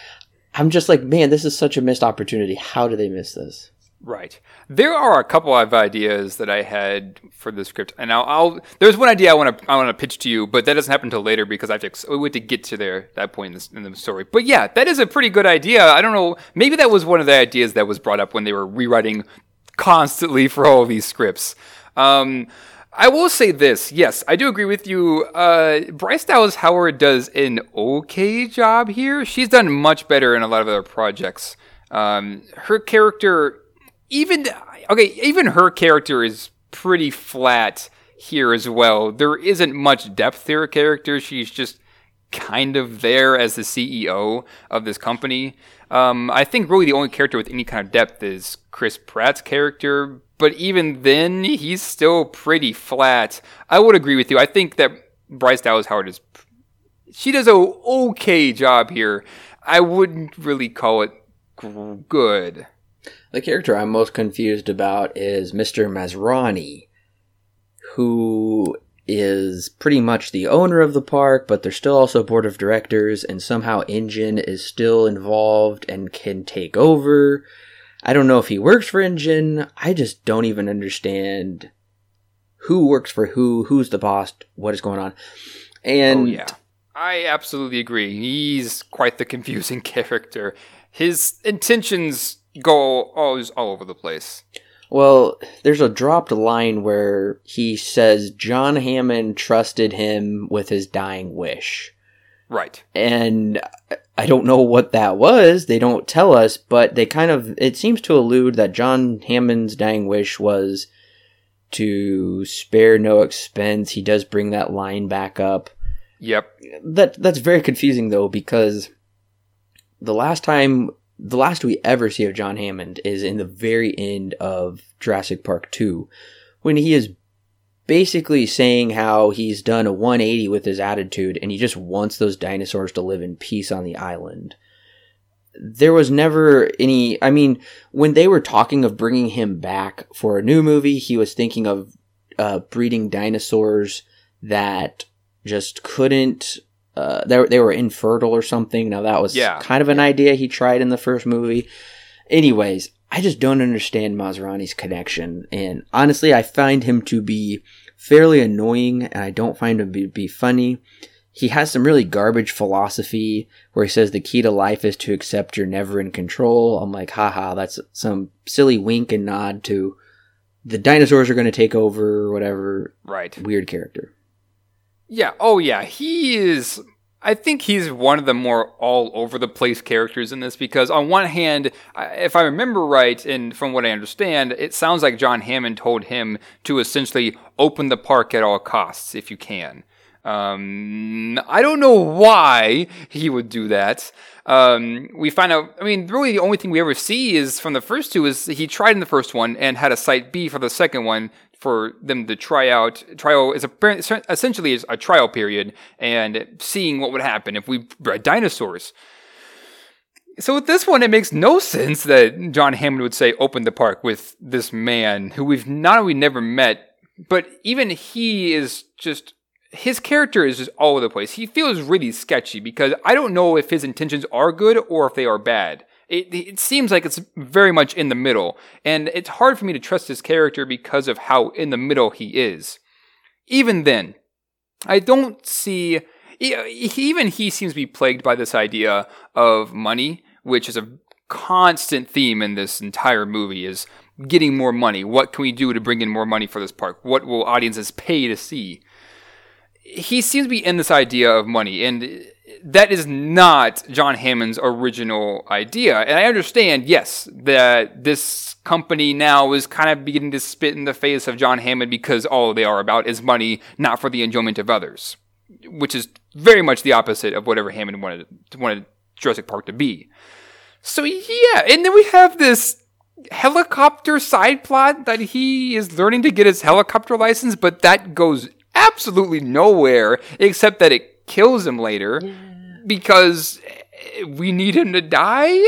I'm just like, man, this is such a missed opportunity. How do they miss this? Right. There are a couple of ideas that I had for the script, and I'll, I'll there's one idea I want to I want to pitch to you, but that doesn't happen until later because I have to we have to get to there that point in, in the story. But yeah, that is a pretty good idea. I don't know, maybe that was one of the ideas that was brought up when they were rewriting constantly for all of these scripts. Um, I will say this. Yes, I do agree with you. Uh, Bryce Dallas Howard does an okay job here. She's done much better in a lot of other projects. Um, her character, even okay, even her character is pretty flat here as well. There isn't much depth to her character. She's just kind of there as the CEO of this company. Um, I think really the only character with any kind of depth is Chris Pratt's character, but even then, he's still pretty flat. I would agree with you. I think that Bryce Dallas Howard is. She does a okay job here. I wouldn't really call it good. The character I'm most confused about is Mr. Masrani, who is pretty much the owner of the park, but there's still also board of directors, and somehow InGen is still involved and can take over. I don't know if he works for InGen. I just don't even understand who works for who, who's the boss, what is going on. And oh, yeah. I absolutely agree. He's quite the confusing character. His intentions go always all over the place. Well, there's a dropped line where he says John Hammond trusted him with his dying wish. Right. And I don't know what that was. They don't tell us, but they kind of, it seems to allude that John Hammond's dying wish was to spare no expense. He does bring that line back up. Yep. That that's very confusing though because the last time the last we ever see of John Hammond is in the very end of Jurassic Park 2 when he is basically saying how he's done a 180 with his attitude and he just wants those dinosaurs to live in peace on the island. There was never any. I mean, when they were talking of bringing him back for a new movie, he was thinking of uh, breeding dinosaurs that just couldn't. Uh, they, they were infertile or something. Now, that was yeah. kind of an idea he tried in the first movie. Anyways, I just don't understand Masrani's connection. And honestly, I find him to be fairly annoying and I don't find him to be funny. He has some really garbage philosophy where he says the key to life is to accept you're never in control. I'm like, haha, that's some silly wink and nod to the dinosaurs are going to take over or whatever. Right. Weird character. Yeah. Oh, yeah. He is I think he's one of the more all over the place characters in this because, on one hand, if I remember right, and from what I understand, it sounds like John Hammond told him to essentially open the park at all costs if you can. Um, I don't know why he would do that. Um, we find out, I mean, really the only thing we ever see is from the first two is he tried in the first one and had a site B for the second one for them to try out. Trial is a, essentially is a trial period and seeing what would happen if we bred dinosaurs. So with this one, it makes no sense that John Hammond would say open the park with this man who we've not only never met, but even he is just his character is just all over the place. He feels really sketchy because I don't know if his intentions are good or if they are bad. It, it seems like it's very much in the middle, and it's hard for me to trust his character because of how in the middle he is. Even then, I don't see. Even he seems to be plagued by this idea of money, which is a constant theme in this entire movie. Is getting more money. What can we do to bring in more money for this park? What will audiences pay to see? he seems to be in this idea of money, and that is not John Hammond's original idea. And I understand, yes, that this company now is kind of beginning to spit in the face of John Hammond because all they are about is money, not for the enjoyment of others, which is very much the opposite of whatever Hammond wanted wanted Jurassic Park to be. So yeah, and then we have this helicopter side plot that he is learning to get his helicopter license, but that goes absolutely nowhere except that it kills him later yeah. Because we need him to die.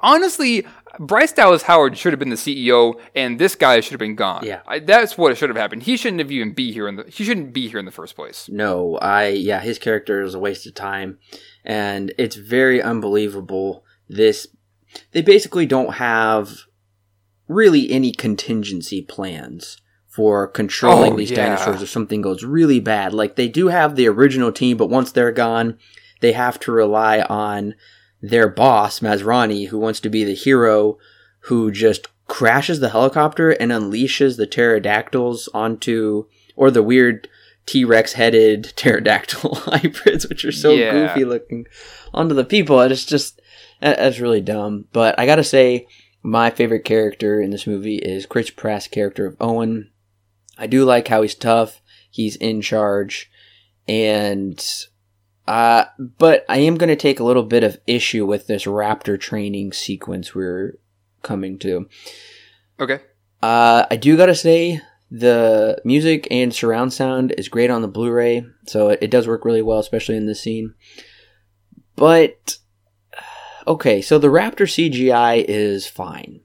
Honestly, Bryce Dallas Howard should have been the CEO, and this guy should have been gone. Yeah, I, that's what should have happened. He shouldn't have even be here in the. He shouldn't be here in the first place. No, I yeah, his character is a waste of time, and it's very unbelievable. This they basically don't have really any contingency plans for controlling oh, these yeah. dinosaurs if something goes really bad. Like they do have the original team, but once they're gone, they have to rely on their boss, Masrani, who wants to be the hero who just crashes the helicopter and unleashes the pterodactyls onto, or the weird T Rex headed pterodactyl hybrids, which are so yeah. goofy looking, onto the people. It's just, that's really dumb. But I gotta say, my favorite character in this movie is Chris Pratt's character of Owen. I do like how he's tough. He's in charge, and uh, but I am going to take a little bit of issue with this raptor training sequence we're coming to. Okay. Uh, I do gotta say the music and surround sound is great on the Blu-ray, so it, it does work really well, especially in this scene. But okay, so the raptor CGI is fine,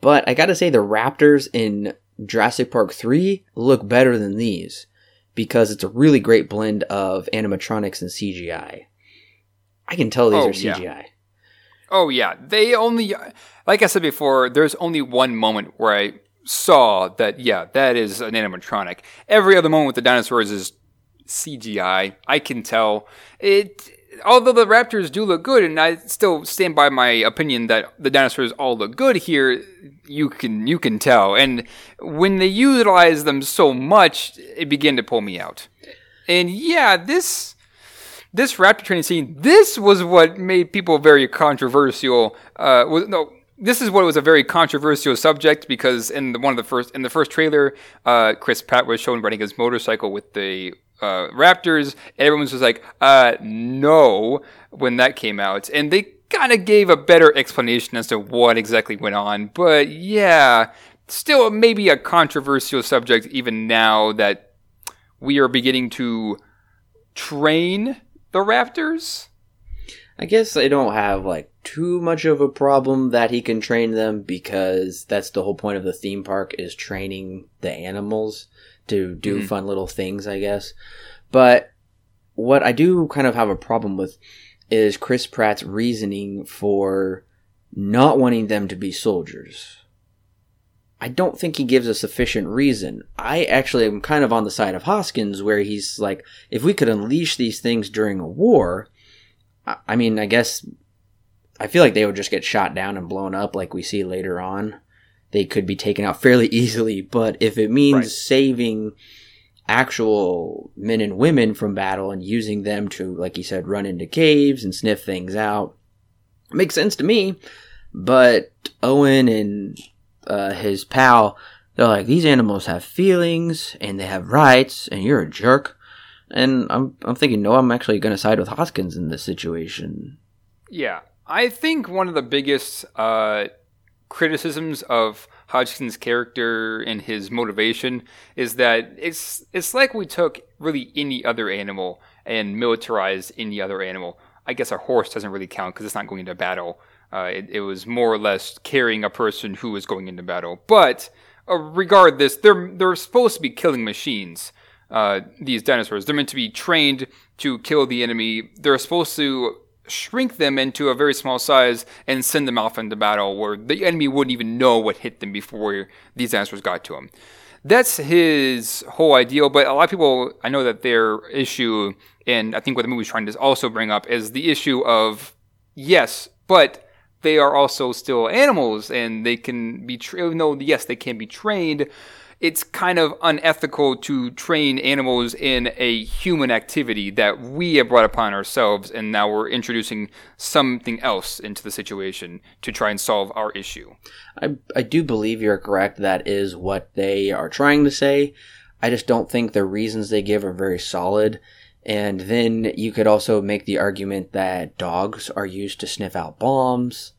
but I gotta say the raptors in Jurassic Park 3 look better than these because it's a really great blend of animatronics and CGI. I can tell these oh, are CGI. Yeah. Oh yeah, they only like I said before, there's only one moment where I saw that yeah, that is an animatronic. Every other moment with the dinosaurs is CGI. I can tell. It although the Raptors do look good, and I still stand by my opinion that the dinosaurs all look good here, you can you can tell. And when they utilize them so much, it began to pull me out. And yeah, this this raptor training scene, this was what made people very controversial. Uh, was, no, this is what was a very controversial subject because in the, one of the first in the first trailer, uh, Chris Pratt was shown riding his motorcycle with the uh, Raptors. Everyone was like, uh, no, when that came out. And they kind of gave a better explanation as to what exactly went on. But yeah, still maybe a controversial subject even now that we are beginning to train the Raptors. I guess I don't have like too much of a problem that he can train them because that's the whole point of the theme park is training the animals to do mm-hmm. fun little things, I guess. But what I do kind of have a problem with is Chris Pratt's reasoning for not wanting them to be soldiers. I don't think he gives a sufficient reason. I actually am kind of on the side of Hoskins where he's like, if we could unleash these things during a war, I mean, I guess I feel like they would just get shot down and blown up like we see later on they could be taken out fairly easily. But if it means right. saving actual men and women from battle and using them to, like you said, run into caves and sniff things out. Makes sense to me. But Owen and uh, his pal, they're like, these animals have feelings and they have rights, and you're a jerk. And I'm, I'm thinking, no, I'm actually going to side with Hoskins in this situation. Yeah. I think one of the biggest uh, criticisms of Hodgson's character and his motivation is that it's it's like we took really any other animal and militarized any other animal. I guess a horse doesn't really count because it's not going into battle. Uh, it, it, was more or less carrying a person who was going into battle. But uh, regardless, they're they're supposed to be killing machines. Uh, these dinosaurs, they're meant to be trained to kill the enemy. They're supposed to shrink them into a very small size and send them off into battle where the enemy wouldn't even know what hit them before these dinosaurs got to them. That's his whole ideal, but a lot of people, I know that their issue, and I think what the movie's trying to also bring up, is the issue of yes, but they are also still animals and they can be, tra- though, yes, they can be trained, it's kind of unethical to train animals in a human activity that we have brought upon ourselves, and now we're introducing something else into the situation to try and solve our issue. I, I do believe you're correct. That is what they are trying to say. I just don't think the reasons they give are very solid. And then you could also make the argument that dogs are used to sniff out bombs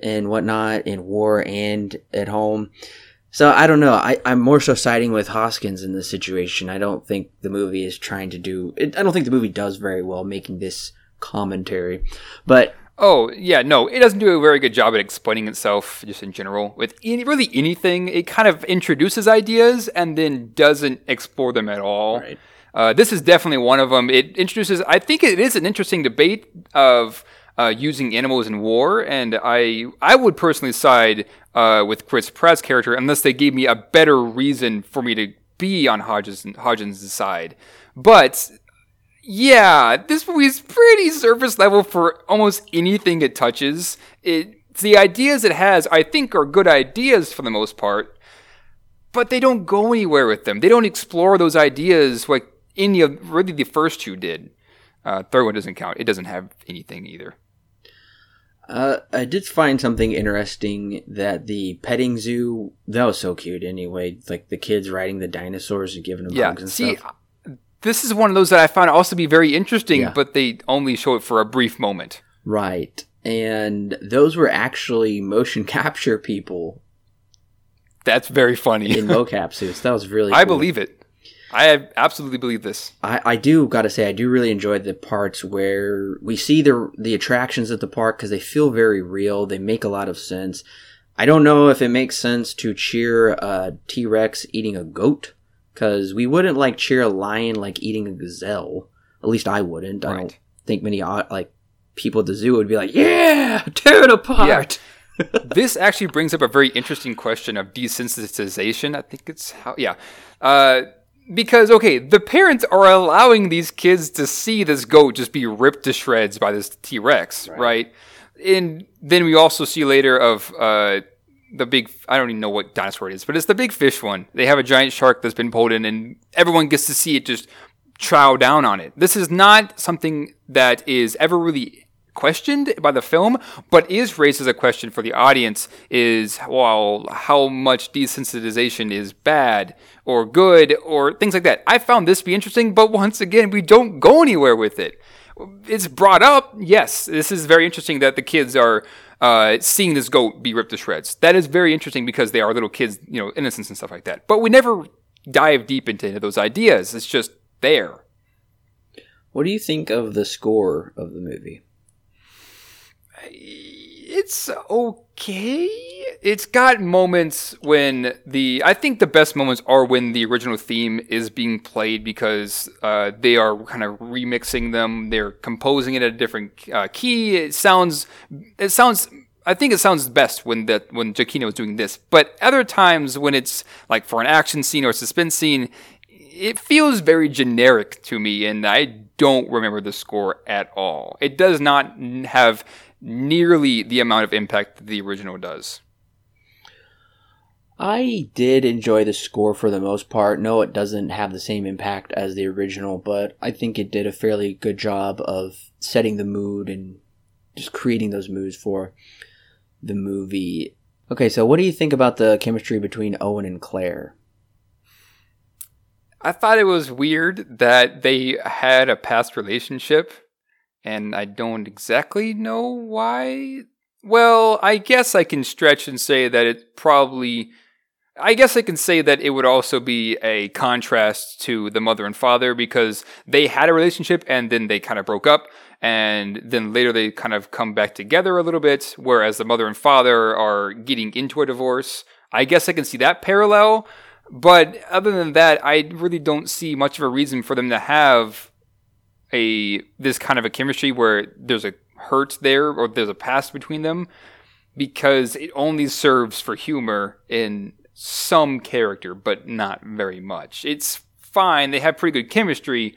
and whatnot in war and at home. So I don't know. I, I'm more so siding with Hoskins in this situation. I don't think the movie is trying to do. It, I don't think the movie does very well making this commentary. But oh yeah, no, it doesn't do a very good job at explaining itself just in general. With any, really anything, it kind of introduces ideas and then doesn't explore them at all. Right. Uh, this is definitely one of them. It introduces. I think it is an interesting debate of uh, using animals in war, and I I would personally side uh, with Chris Pratt's character unless they gave me a better reason for me to be on Hodges Hodgins' side. But yeah, this movie is pretty surface level for almost anything it touches. It the ideas it has, I think, are good ideas for the most part, but they don't go anywhere with them. They don't explore those ideas like any of really the first two did. Uh, third one doesn't count. It doesn't have anything either. Uh, I did find something interesting that the petting zoo that was so cute. Anyway, like the kids riding the dinosaurs and giving them yeah, hugs and see, stuff. This is one of those that I found also be very interesting, yeah. but they only show it for a brief moment. Right, and those were actually motion capture people. That's very funny in mocap suits. That was really. Cool. I believe it. I absolutely believe this. I, I do got to say I do really enjoy the parts where we see the the attractions at the park because they feel very real. They make a lot of sense. I don't know if it makes sense to cheer a T Rex eating a goat because we wouldn't like cheer a lion like eating a gazelle. At least I wouldn't. Right. I don't think many like people at the zoo would be like, "Yeah, tear it apart." Yeah. this actually brings up a very interesting question of desensitization. I think it's how, yeah. Uh, because okay, the parents are allowing these kids to see this goat just be ripped to shreds by this T Rex, right. right. And then we also see later of uh, the big I don't even know what dinosaur it is, but it's the big fish one. They have a giant shark that's been pulled in, and everyone gets to see it just chow down on it. This is not something that is ever really questioned by the film, but is raised as a question for the audience is, well, how much desensitization is bad or good or things like that. I found this to be interesting, but once again, we don't go anywhere with it. It's brought up, yes, this is very interesting that the kids are uh, seeing this goat be ripped to shreds. That is very interesting because they are little kids, you know, innocence and stuff like that. But we never dive deep into those ideas. It's just there. What do you think of the score of the movie? It's okay. It's got moments when the I think the best moments are when the original theme is being played because uh, they are kind of remixing them. They're composing it at a different uh, key. It sounds it sounds I think it sounds best when that when Giacchino is doing this. But other times when it's like for an action scene or a suspense scene, it feels very generic to me, and I don't remember the score at all. It does not have nearly the amount of impact that the original does. I did enjoy the score for the most part. No, it doesn't have the same impact as the original, but I think it did a fairly good job of setting the mood and just creating those moods for the movie. Okay, so what do you think about the chemistry between Owen and Claire? I thought it was weird that they had a past relationship, and I don't exactly know why. Well, I guess I can stretch and say that it probably I guess I can say that it would also be a contrast to the mother and father because they had a relationship and then they kind of broke up and then later they kind of come back together a little bit whereas the mother and father are getting into a divorce. I guess I can see that parallel, but other than that I really don't see much of a reason for them to have a this kind of a chemistry where there's a hurt there or there's a past between them because it only serves for humor in some character, but not very much. It's fine. They have pretty good chemistry,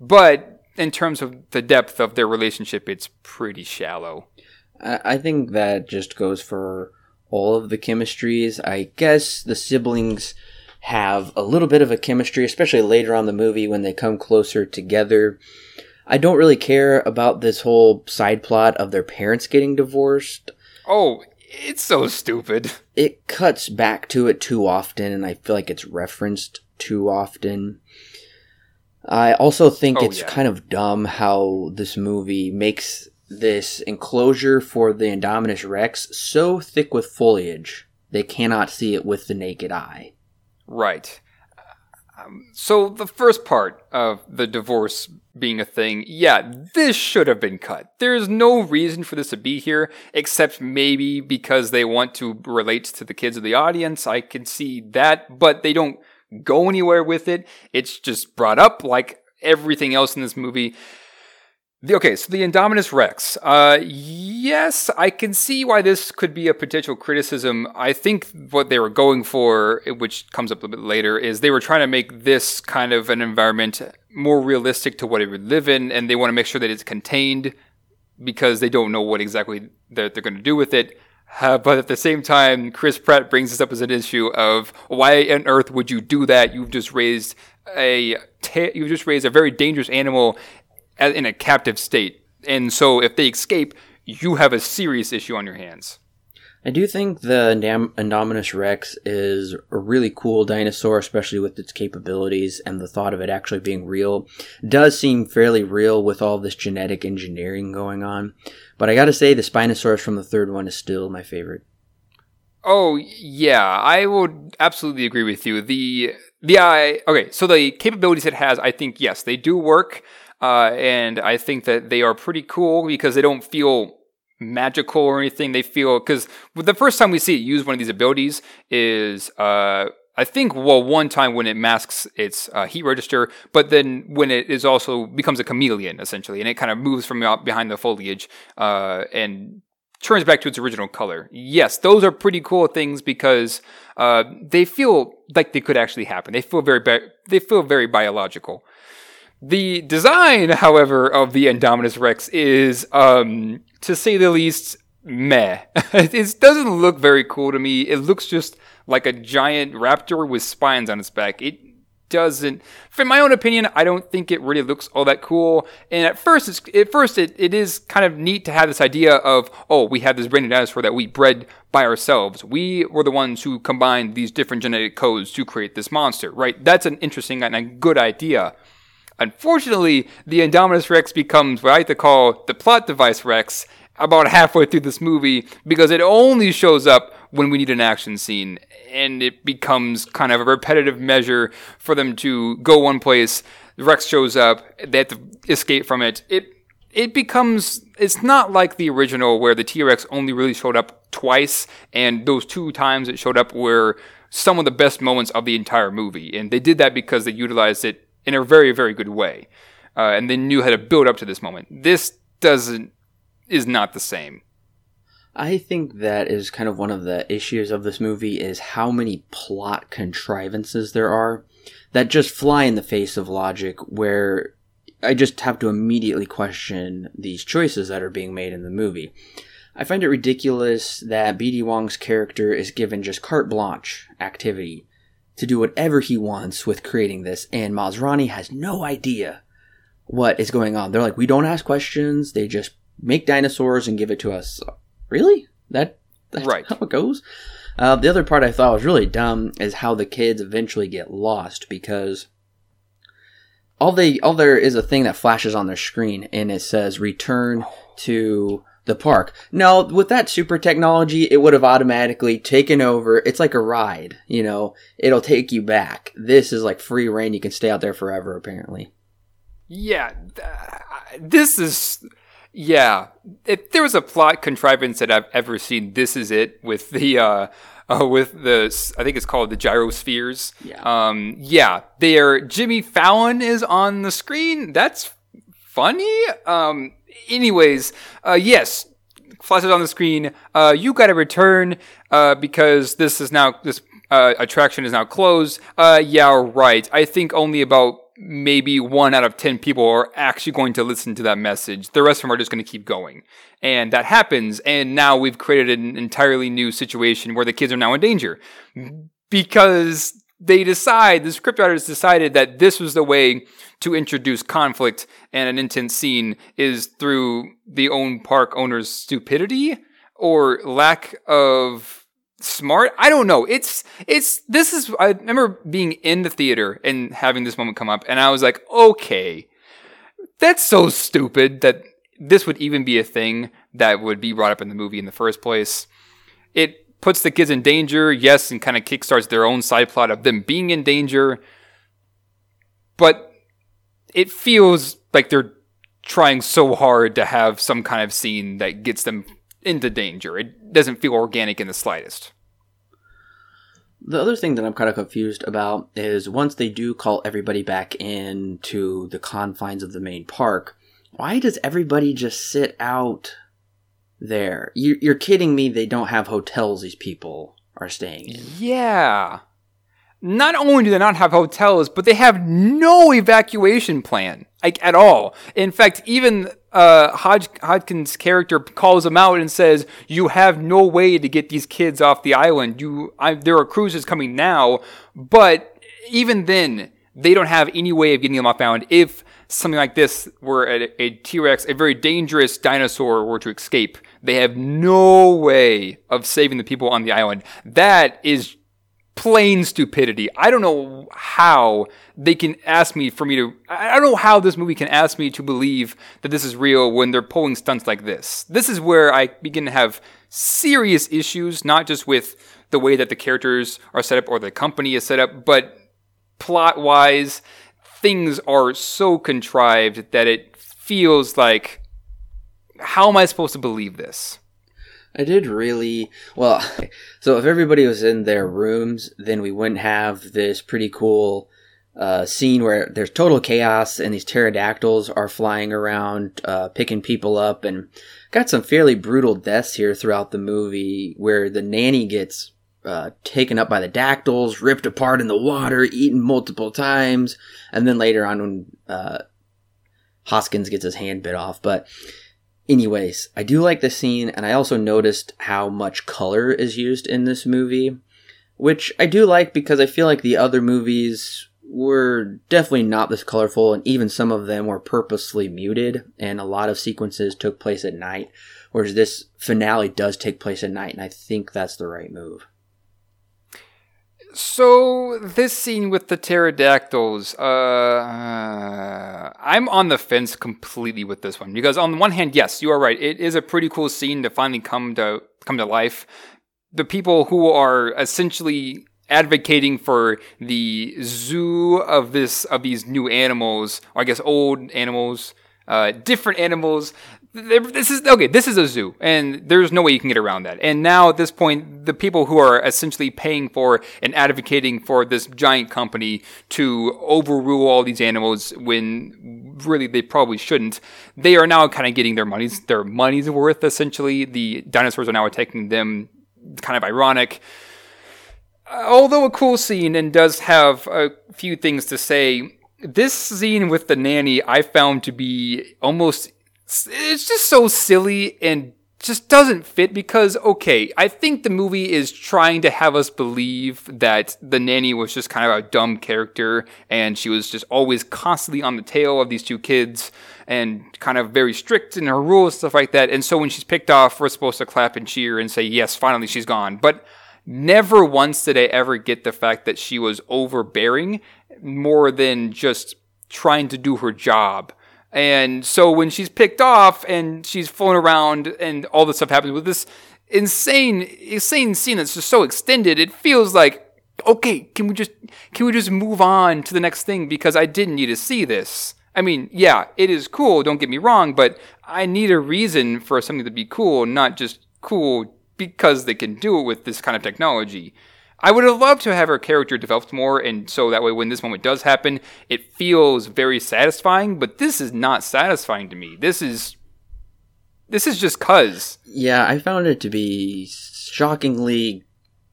but in terms of the depth of their relationship, it's pretty shallow. I think that just goes for all of the chemistries. I guess the siblings have a little bit of a chemistry, especially later on the movie when they come closer together. I don't really care about this whole side plot of their parents getting divorced. Oh, it's so stupid. It cuts back to it too often, and I feel like it's referenced too often. I also think oh, it's yeah. kind of dumb how this movie makes this enclosure for the Indominus Rex so thick with foliage they cannot see it with the naked eye. Right. Um, so the first part of the divorce being a thing, yeah, this should have been cut. There's no reason for this to be here, except maybe because they want to relate to the kids of the audience. I can see that, but they don't go anywhere with it. It's just brought up like everything else in this movie. The, okay, so the Indominus Rex. Uh, yes, I can see why this could be a potential criticism. I think what they were going for, which comes up a bit later, is they were trying to make this kind of an environment more realistic to what it would live in, and they want to make sure that it's contained because they don't know what exactly they're, they're going to do with it. Uh, but at the same time, Chris Pratt brings this up as an issue of why on earth would you do that? You've just raised a you've just raised a very dangerous animal in a captive state. And so if they escape, you have a serious issue on your hands. I do think the Indominus Rex is a really cool dinosaur, especially with its capabilities and the thought of it actually being real. It does seem fairly real with all this genetic engineering going on. But I gotta say, the Spinosaurus from the third one is still my favorite. Oh yeah, I would absolutely agree with you. The the I okay, so the capabilities it has, I think yes, they do work. Uh, and I think that they are pretty cool because they don't feel magical or anything. They feel because the first time we see it use one of these abilities is uh, I think well one time when it masks its uh, heat register, but then when it is also becomes a chameleon essentially, and it kind of moves from behind the foliage uh, and turns back to its original color. Yes, those are pretty cool things because uh, they feel like they could actually happen. They feel very bi- they feel very biological. The design, however, of the Indominus Rex is, um, to say the least, meh. it doesn't look very cool to me. It looks just like a giant raptor with spines on its back. It doesn't, for my own opinion, I don't think it really looks all that cool. And at first, it's, at first it, it is kind of neat to have this idea of, oh, we have this brand new dinosaur that we bred by ourselves. We were the ones who combined these different genetic codes to create this monster, right? That's an interesting and a good idea. Unfortunately, the Indominus Rex becomes what I like to call the plot device Rex about halfway through this movie because it only shows up when we need an action scene. And it becomes kind of a repetitive measure for them to go one place. The rex shows up they have to escape from it. It it becomes it's not like the original where the t-rex only really showed up twice and those two times it showed up were some of the best moments of the entire movie. And they did that because they utilized it in a very, very good way. Uh, and they knew how to build up to this moment. This doesn't, is not the same. I think that is kind of one of the issues of this movie is how many plot contrivances there are that just fly in the face of logic where I just have to immediately question these choices that are being made in the movie. I find it ridiculous that BD Wong's character is given just carte blanche activity to do whatever he wants with creating this, and Masrani has no idea what is going on. They're like, we don't ask questions, they just make dinosaurs and give it to us. Really? That that's Right. how it goes? Uh, the other part I thought was really dumb is how the kids eventually get lost because all they all there is a thing that flashes on their screen and it says return to the park. Now, with that super technology, it would have automatically taken over. It's like a ride, you know. It'll take you back. This is like free reign. You can stay out there forever, apparently. Yeah, th- this is. Yeah, if there was a plot contrivance that I've ever seen, this is it with the uh, uh with the I think it's called the gyrospheres. Yeah. Um. Yeah, They are Jimmy Fallon is on the screen. That's funny. Um. Anyways, uh, yes, flashes on the screen. Uh, you got to return. Uh, because this is now this uh, attraction is now closed. Uh, yeah, right. I think only about maybe one out of 10 people are actually going to listen to that message. The rest of them are just going to keep going. And that happens. And now we've created an entirely new situation where the kids are now in danger because they decide, the script writers decided that this was the way to introduce conflict and an intense scene is through the own park owner's stupidity or lack of smart. I don't know. It's it's this is I remember being in the theater and having this moment come up and I was like, "Okay. That's so stupid that this would even be a thing that would be brought up in the movie in the first place." It puts the kids in danger, yes, and kind of kickstarts their own side plot of them being in danger. But it feels like they're trying so hard to have some kind of scene that gets them into danger. It doesn't feel organic in the slightest. The other thing that I'm kind of confused about is once they do call everybody back into the confines of the main park, why does everybody just sit out there? You, you're kidding me, they don't have hotels these people are staying in. Yeah. Not only do they not have hotels, but they have no evacuation plan, like at all. In fact, even uh, Hodg- Hodgkin's character calls them out and says, "You have no way to get these kids off the island. You, I, there are cruises coming now, but even then, they don't have any way of getting them off island. If something like this were a, a T-Rex, a very dangerous dinosaur, were to escape, they have no way of saving the people on the island. That is plain stupidity. I don't know how they can ask me for me to. I don't know how this movie can ask me to believe that this is real when they're pulling stunts like this. This is where I begin to have serious issues, not just with the way that the characters are set up or the company is set up, but plot wise, things are so contrived that it feels like, how am I supposed to believe this? I did really well. So if everybody was in their rooms, then we wouldn't have this pretty cool uh, scene where there's total chaos and these pterodactyls are flying around, uh, picking people up, and got some fairly brutal deaths here throughout the movie where the nanny gets uh, taken up by the dactyls, ripped apart in the water, eaten multiple times, and then later on when uh, Hoskins gets his hand bit off, but. Anyways, I do like the scene, and I also noticed how much color is used in this movie, which I do like because I feel like the other movies were definitely not this colorful, and even some of them were purposely muted, and a lot of sequences took place at night, whereas this finale does take place at night, and I think that's the right move. So this scene with the pterodactyls, uh, I'm on the fence completely with this one because on the one hand, yes, you are right. It is a pretty cool scene to finally come to come to life. The people who are essentially advocating for the zoo of this of these new animals, or I guess old animals, uh, different animals. This is okay. This is a zoo, and there's no way you can get around that. And now at this point, the people who are essentially paying for and advocating for this giant company to overrule all these animals when really they probably shouldn't, they are now kind of getting their money's their money's worth. Essentially, the dinosaurs are now attacking them. Kind of ironic although a cool scene and does have a few things to say, this scene with the nanny I found to be almost it's just so silly and just doesn't fit because okay, I think the movie is trying to have us believe that the nanny was just kind of a dumb character and she was just always constantly on the tail of these two kids and kind of very strict in her rules stuff like that. And so when she's picked off, we're supposed to clap and cheer and say, "Yes, finally she's gone." But never once did I ever get the fact that she was overbearing more than just trying to do her job and so when she's picked off and she's flown around and all this stuff happens with this insane, insane scene that's just so extended, it feels like, okay, can we just, can we just move on to the next thing? Because I didn't need to see this. I mean, yeah, it is cool, don't get me wrong, but I need a reason for something to be cool, not just cool because they can do it with this kind of technology. I would have loved to have her character developed more, and so that way, when this moment does happen, it feels very satisfying. But this is not satisfying to me. This is this is just cuz. Yeah, I found it to be shockingly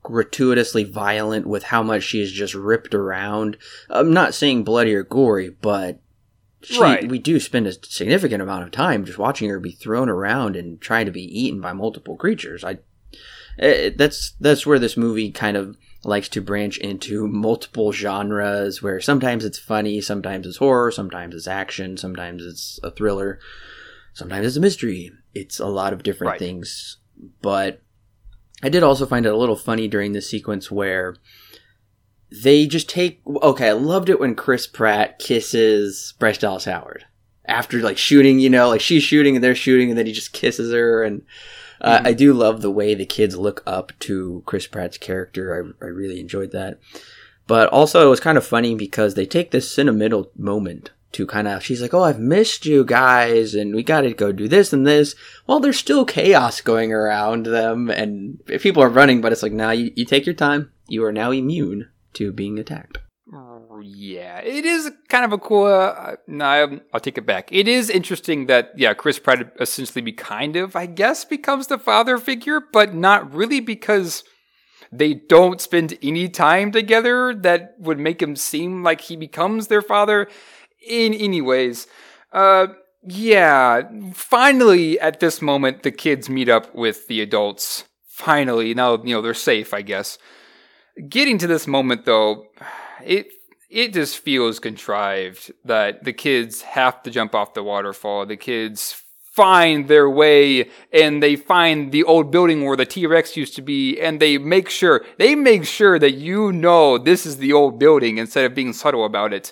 gratuitously violent with how much she is just ripped around. I'm not saying bloody or gory, but she, right. we do spend a significant amount of time just watching her be thrown around and trying to be eaten by multiple creatures. I it, eh, that's that's where this movie kind of likes to branch into multiple genres where sometimes it's funny, sometimes it's horror, sometimes it's action, sometimes it's a thriller, sometimes it's a mystery. It's a lot of different right. things. But I did also find it a little funny during the sequence where they just take okay, I loved it when Chris Pratt kisses Bryce Dallas Howard. After like shooting, you know, like she's shooting and they're shooting and then he just kisses her and uh, mm-hmm. I do love the way the kids look up to Chris Pratt's character. I, I really enjoyed that. But also, it was kind of funny because they take this sentimental moment to kind of, she's like, Oh, I've missed you guys, and we got to go do this and this. Well, there's still chaos going around them, and people are running, but it's like, now nah, you, you take your time. You are now immune to being attacked yeah, it is kind of a cool. Uh, no, I'll take it back. It is interesting that yeah, Chris Pratt essentially be kind of, I guess, becomes the father figure, but not really because they don't spend any time together that would make him seem like he becomes their father. In any ways, uh, yeah. Finally, at this moment, the kids meet up with the adults. Finally, now you know they're safe. I guess. Getting to this moment, though, it it just feels contrived that the kids have to jump off the waterfall. The kids find their way and they find the old building where the T-Rex used to be and they make sure, they make sure that you know this is the old building instead of being subtle about it.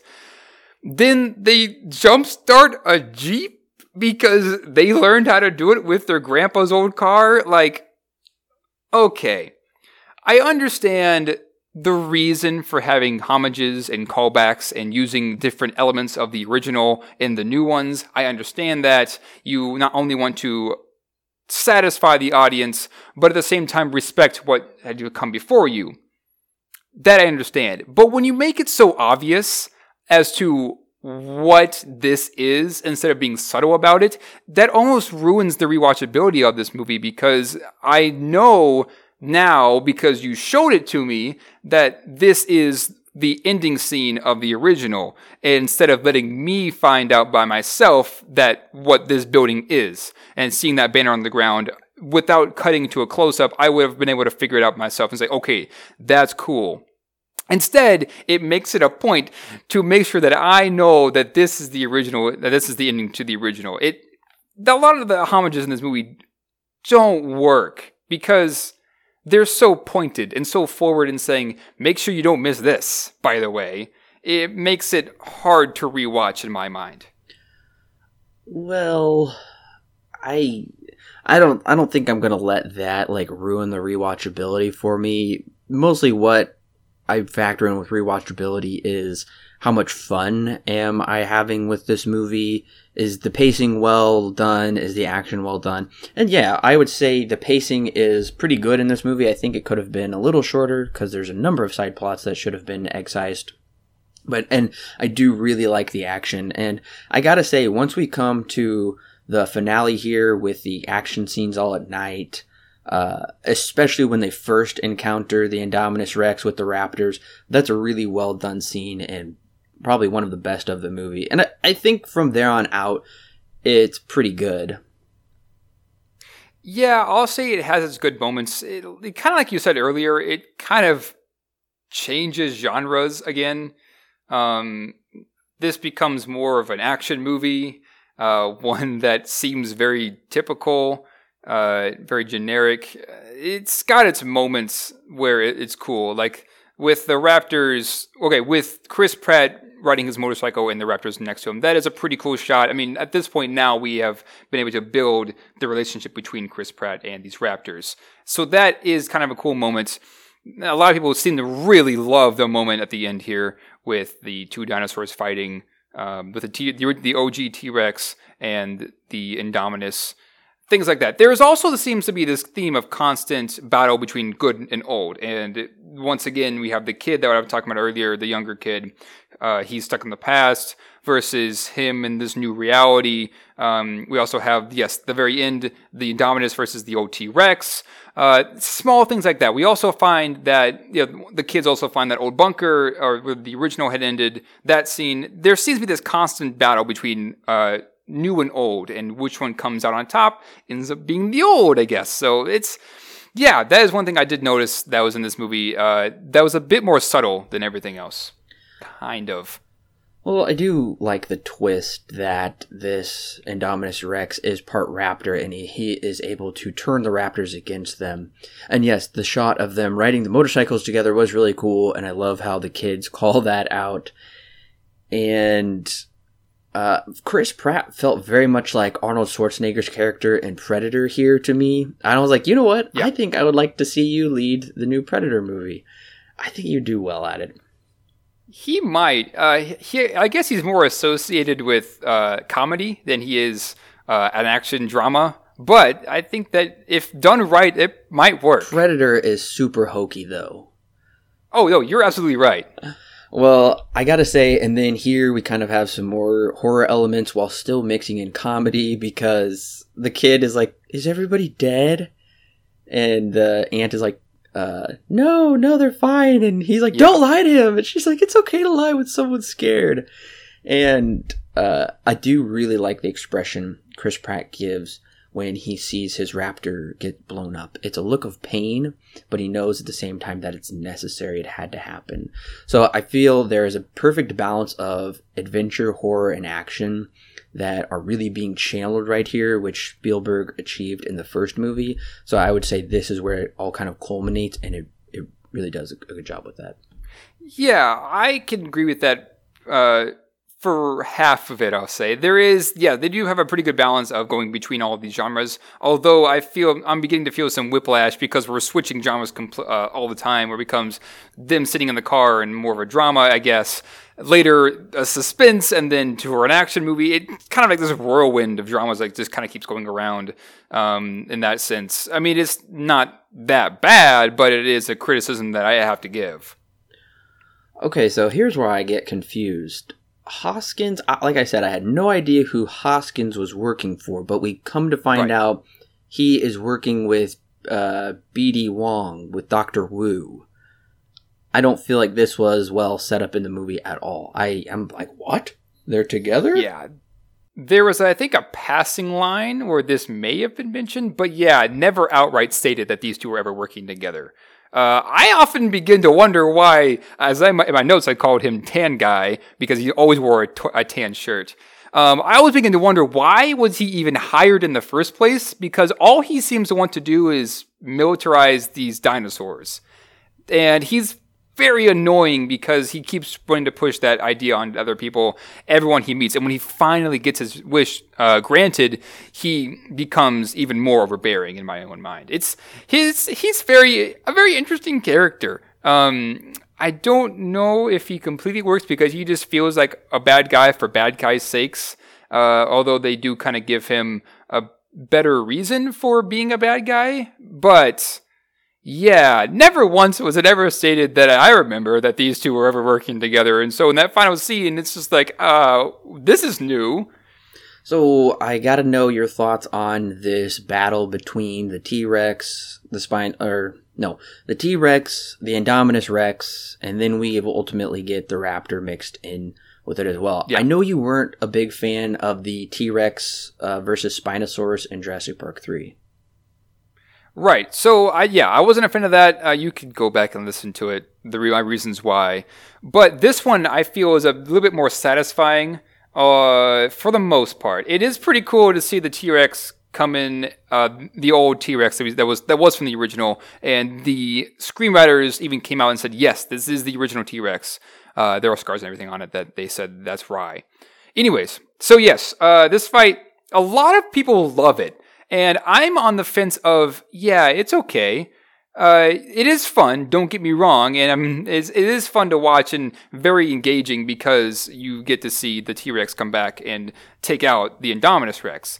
Then they jumpstart a Jeep because they learned how to do it with their grandpa's old car. Like, okay. I understand the reason for having homages and callbacks and using different elements of the original in the new ones. I understand that you not only want to satisfy the audience, but at the same time respect what had come before you. That I understand. But when you make it so obvious as to what this is instead of being subtle about it, that almost ruins the rewatchability of this movie because I know now because you showed it to me that this is the ending scene of the original instead of letting me find out by myself that what this building is and seeing that banner on the ground without cutting to a close up i would have been able to figure it out myself and say okay that's cool Instead, it makes it a point to make sure that I know that this is the original, that this is the ending to the original. It, a lot of the homages in this movie don't work because they're so pointed and so forward in saying, make sure you don't miss this, by the way. It makes it hard to rewatch in my mind. Well, I I don't I don't think I'm going to let that like ruin the rewatchability for me. Mostly what I factor in with rewatchability is how much fun am I having with this movie? Is the pacing well done? Is the action well done? And yeah, I would say the pacing is pretty good in this movie. I think it could have been a little shorter because there's a number of side plots that should have been excised. But, and I do really like the action. And I gotta say, once we come to the finale here with the action scenes all at night, uh, especially when they first encounter the Indominus Rex with the Raptors. That's a really well done scene and probably one of the best of the movie. And I, I think from there on out, it's pretty good. Yeah, I'll say it has its good moments. It, it kind of like you said earlier, it kind of changes genres again. Um, this becomes more of an action movie, uh, one that seems very typical, uh, very generic. It's got its moments where it's cool, like with the Raptors. Okay, with Chris Pratt riding his motorcycle and the Raptors next to him. That is a pretty cool shot. I mean, at this point now we have been able to build the relationship between Chris Pratt and these Raptors. So that is kind of a cool moment. A lot of people seem to really love the moment at the end here with the two dinosaurs fighting, um, with the, T- the, OG T Rex and the Indominus things like that. There is also the seems to be this theme of constant battle between good and old. And once again, we have the kid that I was talking about earlier, the younger kid. Uh, he's stuck in the past versus him in this new reality. Um, we also have, yes, the very end, the Indominus versus the OT Rex. Uh, small things like that. We also find that you know, the kids also find that old bunker, or where the original had ended, that scene. There seems to be this constant battle between uh, new and old, and which one comes out on top ends up being the old, I guess. So it's, yeah, that is one thing I did notice that was in this movie. Uh, that was a bit more subtle than everything else. Kind of. Well, I do like the twist that this Indominus Rex is part raptor and he, he, is able to turn the raptors against them. And yes, the shot of them riding the motorcycles together was really cool, and I love how the kids call that out. And uh, Chris Pratt felt very much like Arnold Schwarzenegger's character in Predator here to me. And I was like, you know what? Yeah. I think I would like to see you lead the new Predator movie. I think you do well at it. He might. Uh, he, I guess he's more associated with uh, comedy than he is uh, an action drama. But I think that if done right, it might work. Predator is super hokey, though. Oh no, you're absolutely right. Well, I gotta say, and then here we kind of have some more horror elements while still mixing in comedy because the kid is like, "Is everybody dead?" And the aunt is like, uh, "No, no, they're fine." And he's like, "Don't lie to him." And she's like, "It's okay to lie when someone's scared." And uh, I do really like the expression Chris Pratt gives when he sees his raptor get blown up. It's a look of pain, but he knows at the same time that it's necessary. It had to happen. So I feel there is a perfect balance of adventure, horror, and action that are really being channeled right here, which Spielberg achieved in the first movie. So I would say this is where it all kind of culminates, and it, it really does a good job with that. Yeah, I can agree with that. Uh, for half of it, I'll say. There is, yeah, they do have a pretty good balance of going between all of these genres. Although I feel, I'm beginning to feel some whiplash because we're switching genres compl- uh, all the time, where it becomes them sitting in the car and more of a drama, I guess. Later, a suspense, and then to an action movie. It kind of like this whirlwind of dramas, like just kind of keeps going around um, in that sense. I mean, it's not that bad, but it is a criticism that I have to give. Okay, so here's where I get confused Hoskins, like I said, I had no idea who Hoskins was working for, but we come to find right. out he is working with uh, BD Wong, with Dr. Wu. I don't feel like this was well set up in the movie at all. I am like, what? They're together? Yeah. There was, I think, a passing line where this may have been mentioned, but yeah, never outright stated that these two were ever working together. Uh, I often begin to wonder why, as I, in my notes, I called him Tan Guy because he always wore a, t- a tan shirt. Um, I always begin to wonder why was he even hired in the first place? Because all he seems to want to do is militarize these dinosaurs, and he's very annoying because he keeps wanting to push that idea on other people, everyone he meets. And when he finally gets his wish uh, granted, he becomes even more overbearing in my own mind. It's his he's very a very interesting character. Um, I don't know if he completely works because he just feels like a bad guy for bad guys' sakes. Uh, although they do kind of give him a better reason for being a bad guy, but yeah, never once was it ever stated that I remember that these two were ever working together. And so in that final scene, it's just like, uh, this is new. So I got to know your thoughts on this battle between the T Rex, the spine, or no, the T Rex, the Indominus Rex, and then we will ultimately get the Raptor mixed in with it as well. Yeah. I know you weren't a big fan of the T Rex uh, versus Spinosaurus in Jurassic Park 3. Right. So, I yeah, I wasn't a fan of that. Uh, you could go back and listen to it. The re- my reasons why, but this one I feel is a little bit more satisfying. Uh, for the most part, it is pretty cool to see the T Rex come in. Uh, the old T Rex that was, that was from the original, and the screenwriters even came out and said, "Yes, this is the original T Rex." Uh, there are scars and everything on it that they said that's Rye. Anyways, so yes, uh, this fight, a lot of people love it. And I'm on the fence of, yeah, it's okay. Uh, it is fun, don't get me wrong, and I'm, it's, it is fun to watch and very engaging because you get to see the T Rex come back and take out the Indominus Rex.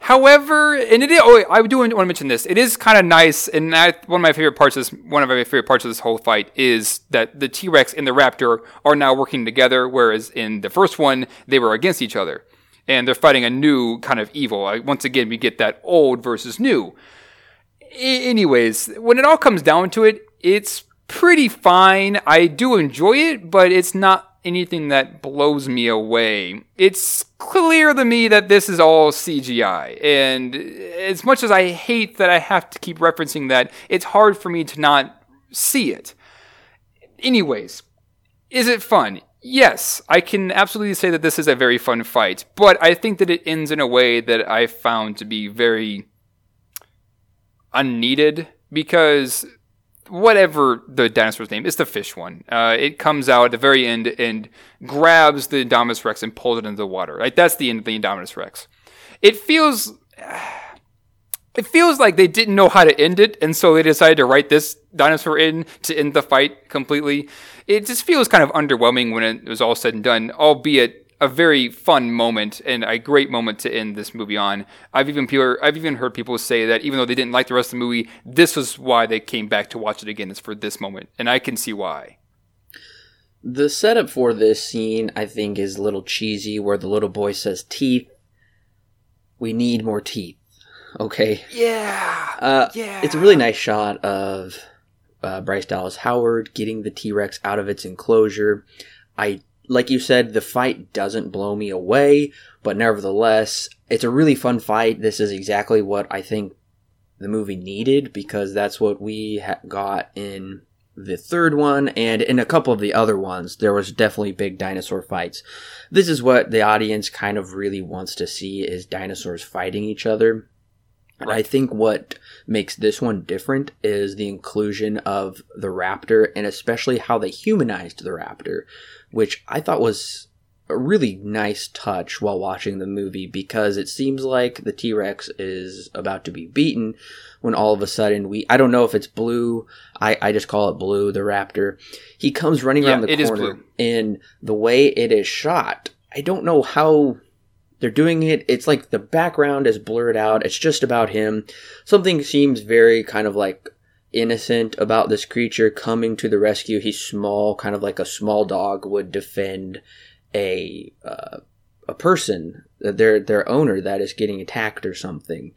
However, and it is, oh, I do want to mention this. It is kind of nice, and I, one of my favorite parts of this, one of my favorite parts of this whole fight is that the T Rex and the Raptor are now working together, whereas in the first one they were against each other and they're fighting a new kind of evil. Once again, we get that old versus new. I- anyways, when it all comes down to it, it's pretty fine. I do enjoy it, but it's not anything that blows me away. It's clear to me that this is all CGI. And as much as I hate that I have to keep referencing that, it's hard for me to not see it. Anyways, is it fun? Yes, I can absolutely say that this is a very fun fight, but I think that it ends in a way that I found to be very unneeded because whatever the dinosaur's name is the fish one. Uh, it comes out at the very end and grabs the Indominus Rex and pulls it into the water. Like that's the end of the Indominus Rex. It feels it feels like they didn't know how to end it, and so they decided to write this dinosaur in to end the fight completely. It just feels kind of underwhelming when it was all said and done, albeit a very fun moment and a great moment to end this movie on. I've even people, I've even heard people say that even though they didn't like the rest of the movie, this was why they came back to watch it again. It's for this moment, and I can see why. The setup for this scene, I think, is a little cheesy, where the little boy says, "Teeth. We need more teeth." Okay. Yeah. Uh, yeah. It's a really nice shot of uh, Bryce Dallas Howard getting the T Rex out of its enclosure. I, like you said, the fight doesn't blow me away, but nevertheless, it's a really fun fight. This is exactly what I think the movie needed because that's what we ha- got in the third one and in a couple of the other ones there was definitely big dinosaur fights this is what the audience kind of really wants to see is dinosaurs fighting each other I think what makes this one different is the inclusion of the raptor and especially how they humanized the raptor, which I thought was a really nice touch while watching the movie because it seems like the T Rex is about to be beaten when all of a sudden we I don't know if it's blue, I, I just call it blue, the raptor. He comes running Yeah, around the it is corner blue. and the way it is shot, I don't know how they're doing it. It's like the background is blurred out. It's just about him. Something seems very kind of like innocent about this creature coming to the rescue. He's small kind of like a small dog would defend a uh, a person their their owner that is getting attacked or something.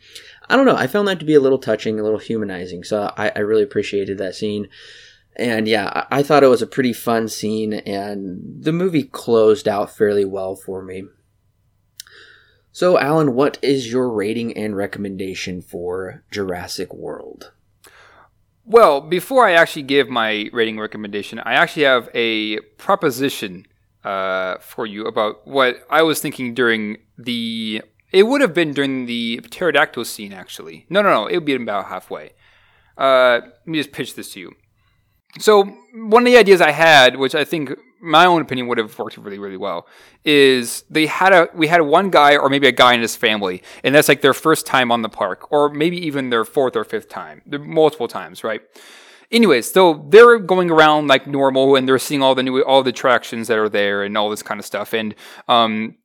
I don't know. I found that to be a little touching a little humanizing so i, I really appreciated that scene. And yeah I, I thought it was a pretty fun scene and the movie closed out fairly well for me so, Alan, what is your rating and recommendation for Jurassic World? Well, before I actually give my rating recommendation, I actually have a proposition uh, for you about what I was thinking during the. It would have been during the pterodactyl scene, actually. No, no, no. It would be about halfway. Uh, let me just pitch this to you. So, one of the ideas I had, which I think my own opinion would have worked really, really well, is they had a we had one guy or maybe a guy in his family, and that's like their first time on the park, or maybe even their fourth or fifth time, multiple times, right? Anyways, so they're going around like normal, and they're seeing all the new all the attractions that are there and all this kind of stuff, and um,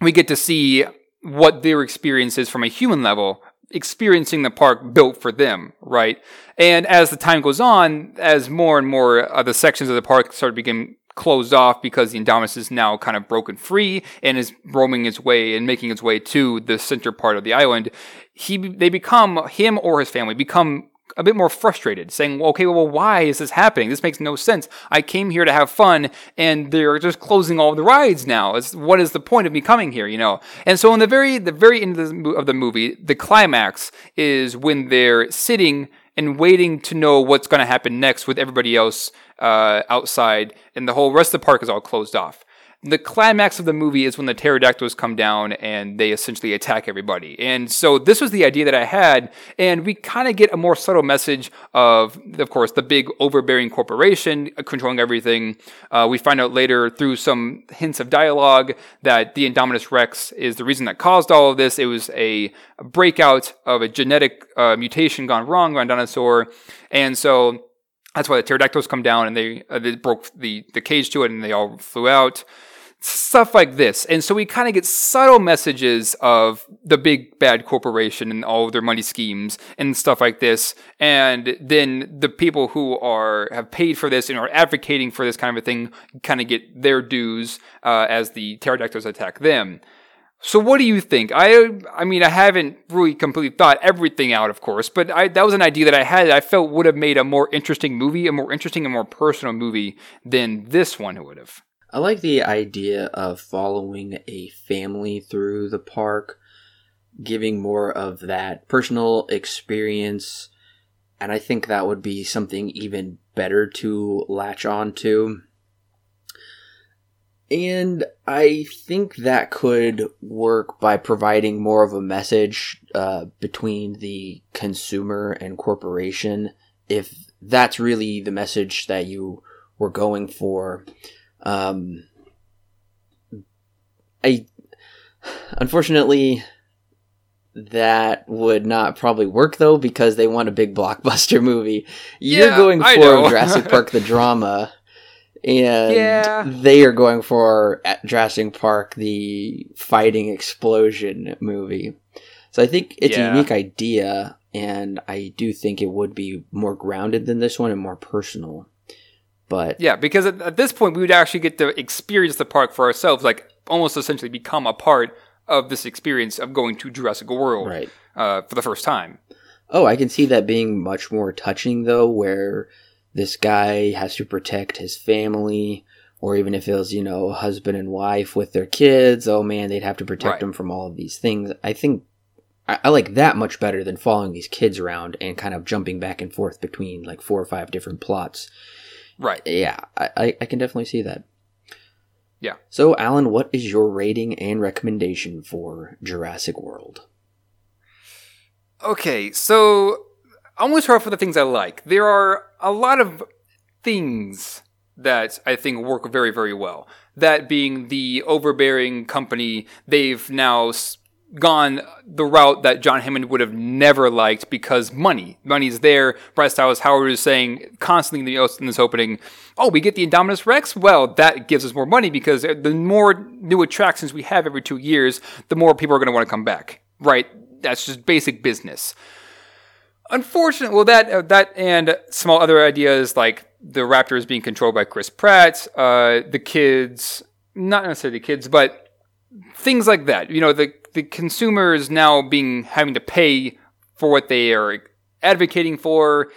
we get to see what their experience is from a human level experiencing the park built for them, right? And as the time goes on, as more and more of the sections of the park start to begin closed off because the Indominus is now kind of broken free and is roaming its way and making its way to the center part of the island, he they become him or his family become a bit more frustrated, saying, well, okay, well, why is this happening? This makes no sense. I came here to have fun, and they're just closing all the rides now. It's, what is the point of me coming here, you know? And so, in the very the very end of the, of the movie, the climax is when they're sitting and waiting to know what's going to happen next with everybody else uh, outside, and the whole rest of the park is all closed off the climax of the movie is when the pterodactyls come down and they essentially attack everybody. And so this was the idea that I had, and we kind of get a more subtle message of, of course, the big overbearing corporation controlling everything. Uh, we find out later through some hints of dialogue that the Indominus Rex is the reason that caused all of this. It was a breakout of a genetic uh, mutation gone wrong on dinosaur, and so that's why the pterodactyls come down and they, uh, they broke the, the cage to it and they all flew out stuff like this. And so we kind of get subtle messages of the big bad corporation and all of their money schemes and stuff like this. And then the people who are have paid for this and are advocating for this kind of a thing kind of get their dues uh, as the pterodactyls attack them. So what do you think? I I mean I haven't really completely thought everything out, of course, but I, that was an idea that I had that I felt would have made a more interesting movie, a more interesting and more personal movie than this one would have. I like the idea of following a family through the park, giving more of that personal experience, and I think that would be something even better to latch on to. And I think that could work by providing more of a message uh, between the consumer and corporation, if that's really the message that you were going for. Um, I unfortunately that would not probably work though because they want a big blockbuster movie. You're Yeah, going for. Jurassic Park the drama, and Yeah. they are going for Jurassic Park the fighting explosion movie. So I think it's Yeah. a unique idea, and I do think it would be more grounded than this one and more personal. But Yeah, because at, at this point we would actually get to experience the park for ourselves, like almost essentially become a part of this experience of going to Jurassic World right. uh, for the first time. Oh, I can see that being much more touching though, where this guy has to protect his family, or even if it was, you know, husband and wife with their kids, oh man, they'd have to protect Right. them from all of these things. I think I, I like that much better than following these kids around and kind of jumping back and forth between like four or five different plots. Right. Yeah, I, I, can definitely see that. Yeah. So, Alan, what is your rating and recommendation for Jurassic World? Okay, so I'm going to start off with the things I like. There are a lot of things that I think work very, very well. That being the overbearing company, they've now gone the route that John Hammond would have never liked because money. Money's there. Bryce Dallas Howard is saying constantly in, this opening, oh, we get the Indominus Rex? Well, that gives us more money because the more new attractions we have every two years, the more people are going to want to come back. Right? That's just basic business. Unfortunately, well, that uh, that and small other ideas like the Raptors being controlled by Chris Pratt, uh, the kids, not necessarily the kids, but things like that. You know, the the consumers now being having to pay for what they are advocating for.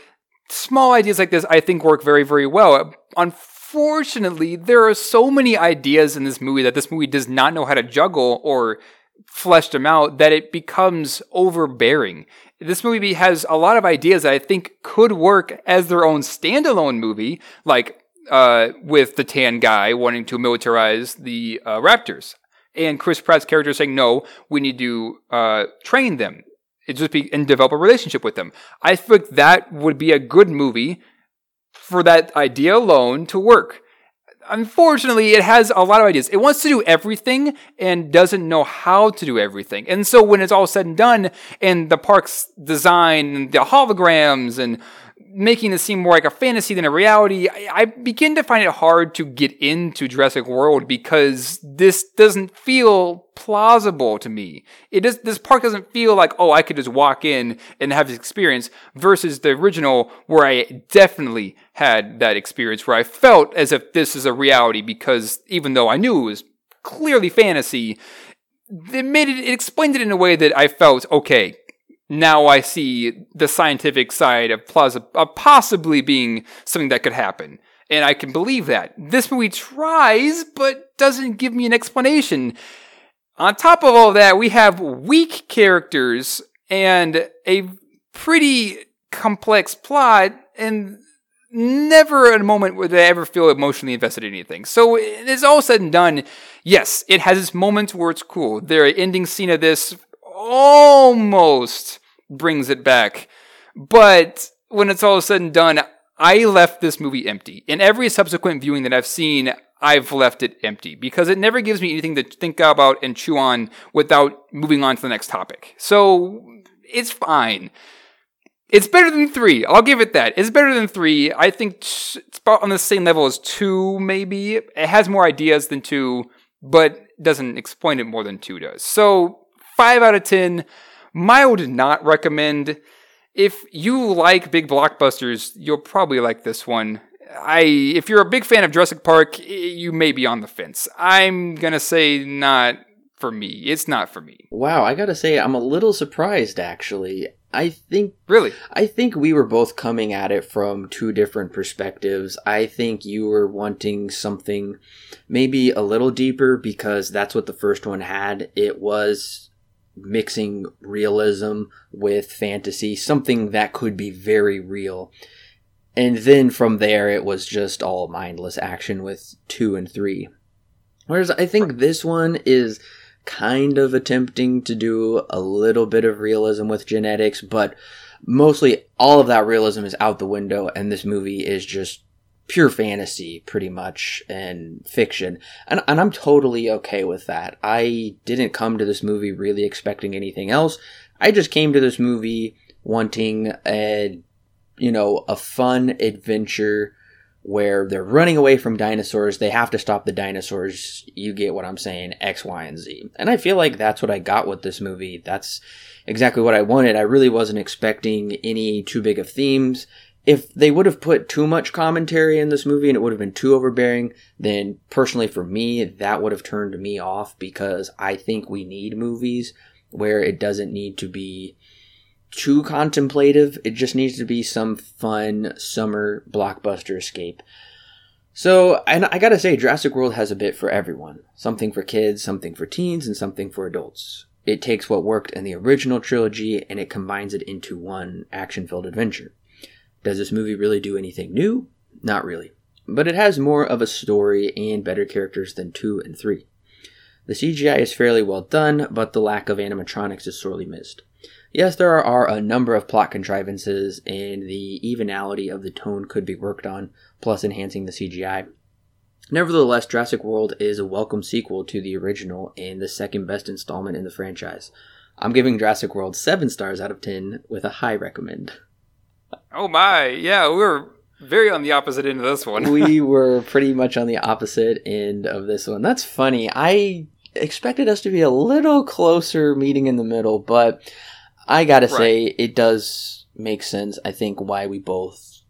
Small ideas like this, I think, work very, very well. Unfortunately, there are so many ideas in this movie that this movie does not know how to juggle or flesh them out that it becomes overbearing. This movie has a lot of ideas that I think could work as their own standalone movie, like uh, with the tan guy wanting to militarize the uh, Raptors, and Chris Pratt's character saying, "No, we need to uh, train them, it just be and develop a relationship with them." I think that would be a good movie for that idea alone to work. Unfortunately, it has a lot of ideas. It wants to do everything and doesn't know how to do everything. And so when it's all said and done, and the park's design, and the holograms, and making it seem more like a fantasy than a reality, I, I begin to find it hard to get into Jurassic World because this doesn't feel plausible to me. It does, this park doesn't feel like, oh, I could just walk in and have this experience versus the original where I definitely had that experience where I felt as if this is a reality because even though I knew it was clearly fantasy, it made it, it explained it in a way that I felt, okay, now I see the scientific side of, plaza- of possibly being something that could happen. And I can believe that. This movie tries, but doesn't give me an explanation. On top of all that, we have weak characters and a pretty complex plot, and never a moment where they ever feel emotionally invested in anything. So it's all said and done. Yes, it has its moments where it's cool. The ending scene of this almost brings it back. But when it's all said and done, I left this movie empty. In every subsequent viewing that I've seen, I've left it empty because it never gives me anything to think about and chew on without moving on to the next topic. So it's fine. It's better than three. I'll give it that. It's better than three. I think it's about on the same level as two, maybe. It has more ideas than two, but doesn't explain it more than two does. So, five out of ten. Mild not recommend. If you like big blockbusters, you'll probably like this one. I, if you're a big fan of Jurassic Park, you may be on the fence. I'm gonna say not for me. It's not for me. Wow, I gotta say, I'm a little surprised actually. I think really, I think we were both coming at it from two different perspectives. I think you were wanting something maybe a little deeper because that's what the first one had. It was mixing realism with fantasy, something that could be very real. And then from there, it was just all mindless action with two and three. Whereas I think this one is kind of attempting to do a little bit of realism with genetics, but mostly all of that realism is out the window, and this movie is just pure fantasy, pretty much, and fiction. And, and I'm totally okay with that. I didn't come to this movie really expecting anything else. I just came to this movie wanting a, you know, a fun adventure where they're running away from dinosaurs. They have to stop the dinosaurs. You get what I'm saying, X, Y, and Z. And I feel like that's what I got with this movie. That's exactly what I wanted. I really wasn't expecting any too big of themes. If they would have put too much commentary in this movie and it would have been too overbearing, then personally for me, that would have turned me off because I think we need movies where it doesn't need to be too contemplative. It just needs to be some fun summer blockbuster escape. So, and I gotta say, Jurassic World has a bit for everyone. Something for kids, something for teens, and something for adults. It takes what worked in the original trilogy and it combines it into one action filled adventure. Does this movie really do anything new? Not really. But it has more of a story and better characters than 2 and 3. The CGI is fairly well done, but the lack of animatronics is sorely missed. Yes, there are a number of plot contrivances, and the evenality of the tone could be worked on, plus enhancing the CGI. Nevertheless, Jurassic World is a welcome sequel to the original and the second best installment in the franchise. I'm giving Jurassic World 7 stars out of 10 with a high recommend. Oh my, yeah, we were very on the opposite end of this one. we were pretty much on the opposite end of this one. That's funny. I expected us to be a little closer meeting in the middle, but I gotta right. say, it does make sense. I think why we both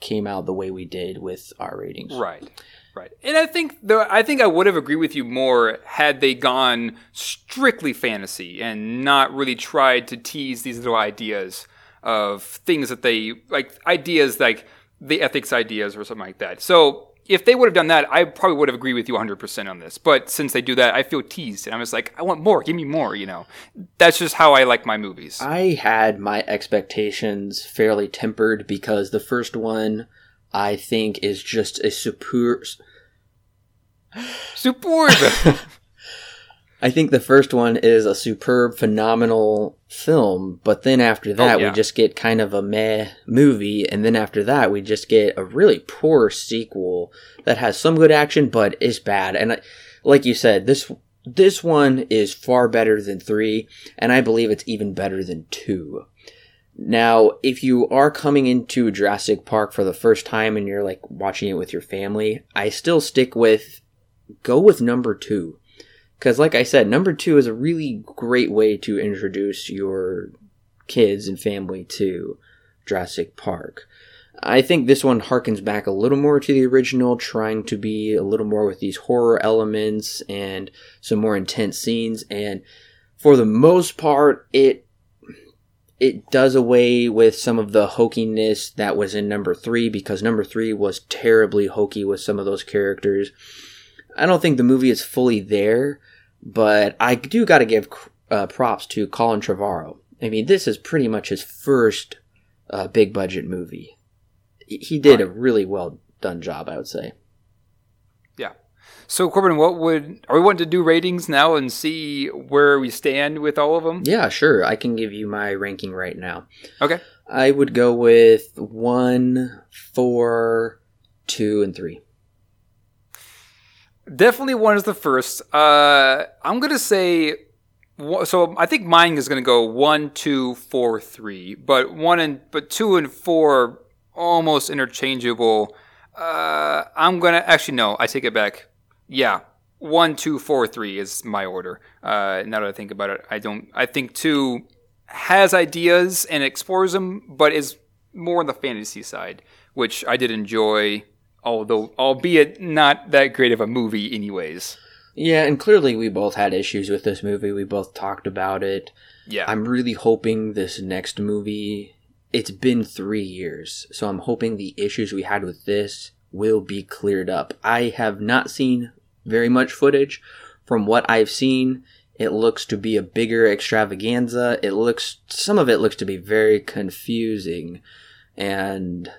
came out the way we did with our ratings. Right. Right. And I think though I think I would have agreed with you more had they gone strictly fantasy and not really tried to tease these little ideas of things that they like ideas like the ethics ideas or something like that. So if they would have done that, I probably would have agreed with you 100% on this. But since they do that, I feel teased. And I'm just like, I want more. Give me more, you know. That's just how I like my movies. I had my expectations fairly tempered because the first one, I think, is just a super. Superb! I think the first one is a superb, phenomenal film, but then after oh, that, oh, yeah. we just get kind of a meh movie, and then after that, we just get a really poor sequel that has some good action, but is bad. And like you said, this this one is far better than three, and I believe it's even better than two. Now, if you are coming into Jurassic Park for the first time and you're like watching it with your family, I still stick with go with number two because, like I said, number two is a really great way to introduce your kids and family to Jurassic Park. I think this one harkens back a little more to the original, trying to be a little more with these horror elements and some more intense scenes. And for the most part, it it does away with some of the hokiness that was in number three because number three was terribly hokey with some of those characters. I don't think the movie is fully there, but I do got to give uh, props to Colin Trevorrow. I mean, this is pretty much his first uh, big budget movie. He did a really well done job, I would say. Yeah. So Corbin, what would are we wanting to do ratings now and see where we stand with all of them? Yeah, sure. I can give you my ranking right now. Okay. I would go with one, four, two, and three. Definitely one is the first. Uh, I'm gonna say so I think mine is going to go one, two, four, three, but one and but two and four almost interchangeable. Uh, I'm gonna actually no, I take it back. Yeah, one, two, four, three is my order. Uh, now that I think about it, I don't. I think two has ideas and explores them, but is more on the fantasy side, which I did enjoy, although albeit not that great of a movie, anyways. Yeah, and clearly we both had issues with this movie. We both talked about it. Yeah. I'm really hoping this next movie. It's been three years, so I'm hoping the issues we had with this will be cleared up. I have not seen very much footage. From what I've seen, it looks to be a bigger extravaganza. It looks, some of it looks to be very confusing. And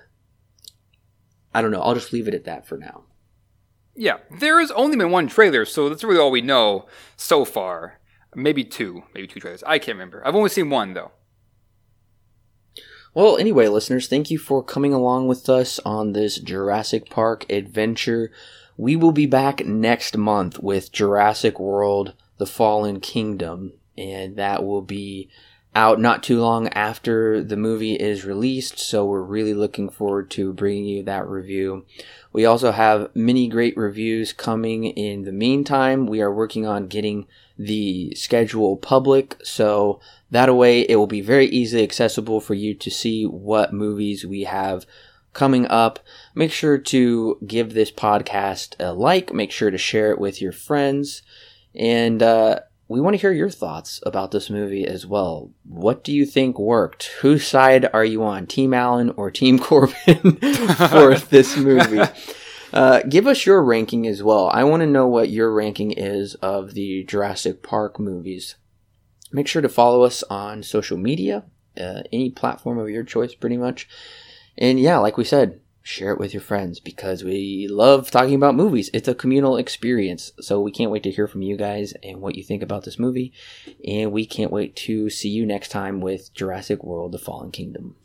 I don't know. I'll just leave it at that for now. Yeah, there has only been one trailer, so that's really all we know so far. Maybe two, maybe two trailers. I can't remember. I've only seen one though. Well, anyway, listeners, thank you for coming along with us on this Jurassic Park adventure. We will be back next month with Jurassic World The Fallen Kingdom, and that will be out not too long after the movie is released, so we're really looking forward to bringing you that review. We also have many great reviews coming in the meantime. We are working on getting the schedule public, so that way it will be very easily accessible for you to see what movies we have coming up. Make sure to give this podcast a like, make sure to share it with your friends, and uh, we want to hear your thoughts about this movie as well. What do you think worked? Whose side are you on, Team Allen or Team Corbin for this movie? Uh, give us your ranking as well. I want to know what your ranking is of the Jurassic Park movies. Make sure to follow us on social media, uh, any platform of your choice, pretty much. And yeah, like we said, share it with your friends because we love talking about movies. It's a communal experience. So we can't wait to hear from you guys and what you think about this movie. And we can't wait to see you next time with Jurassic World The Fallen Kingdom.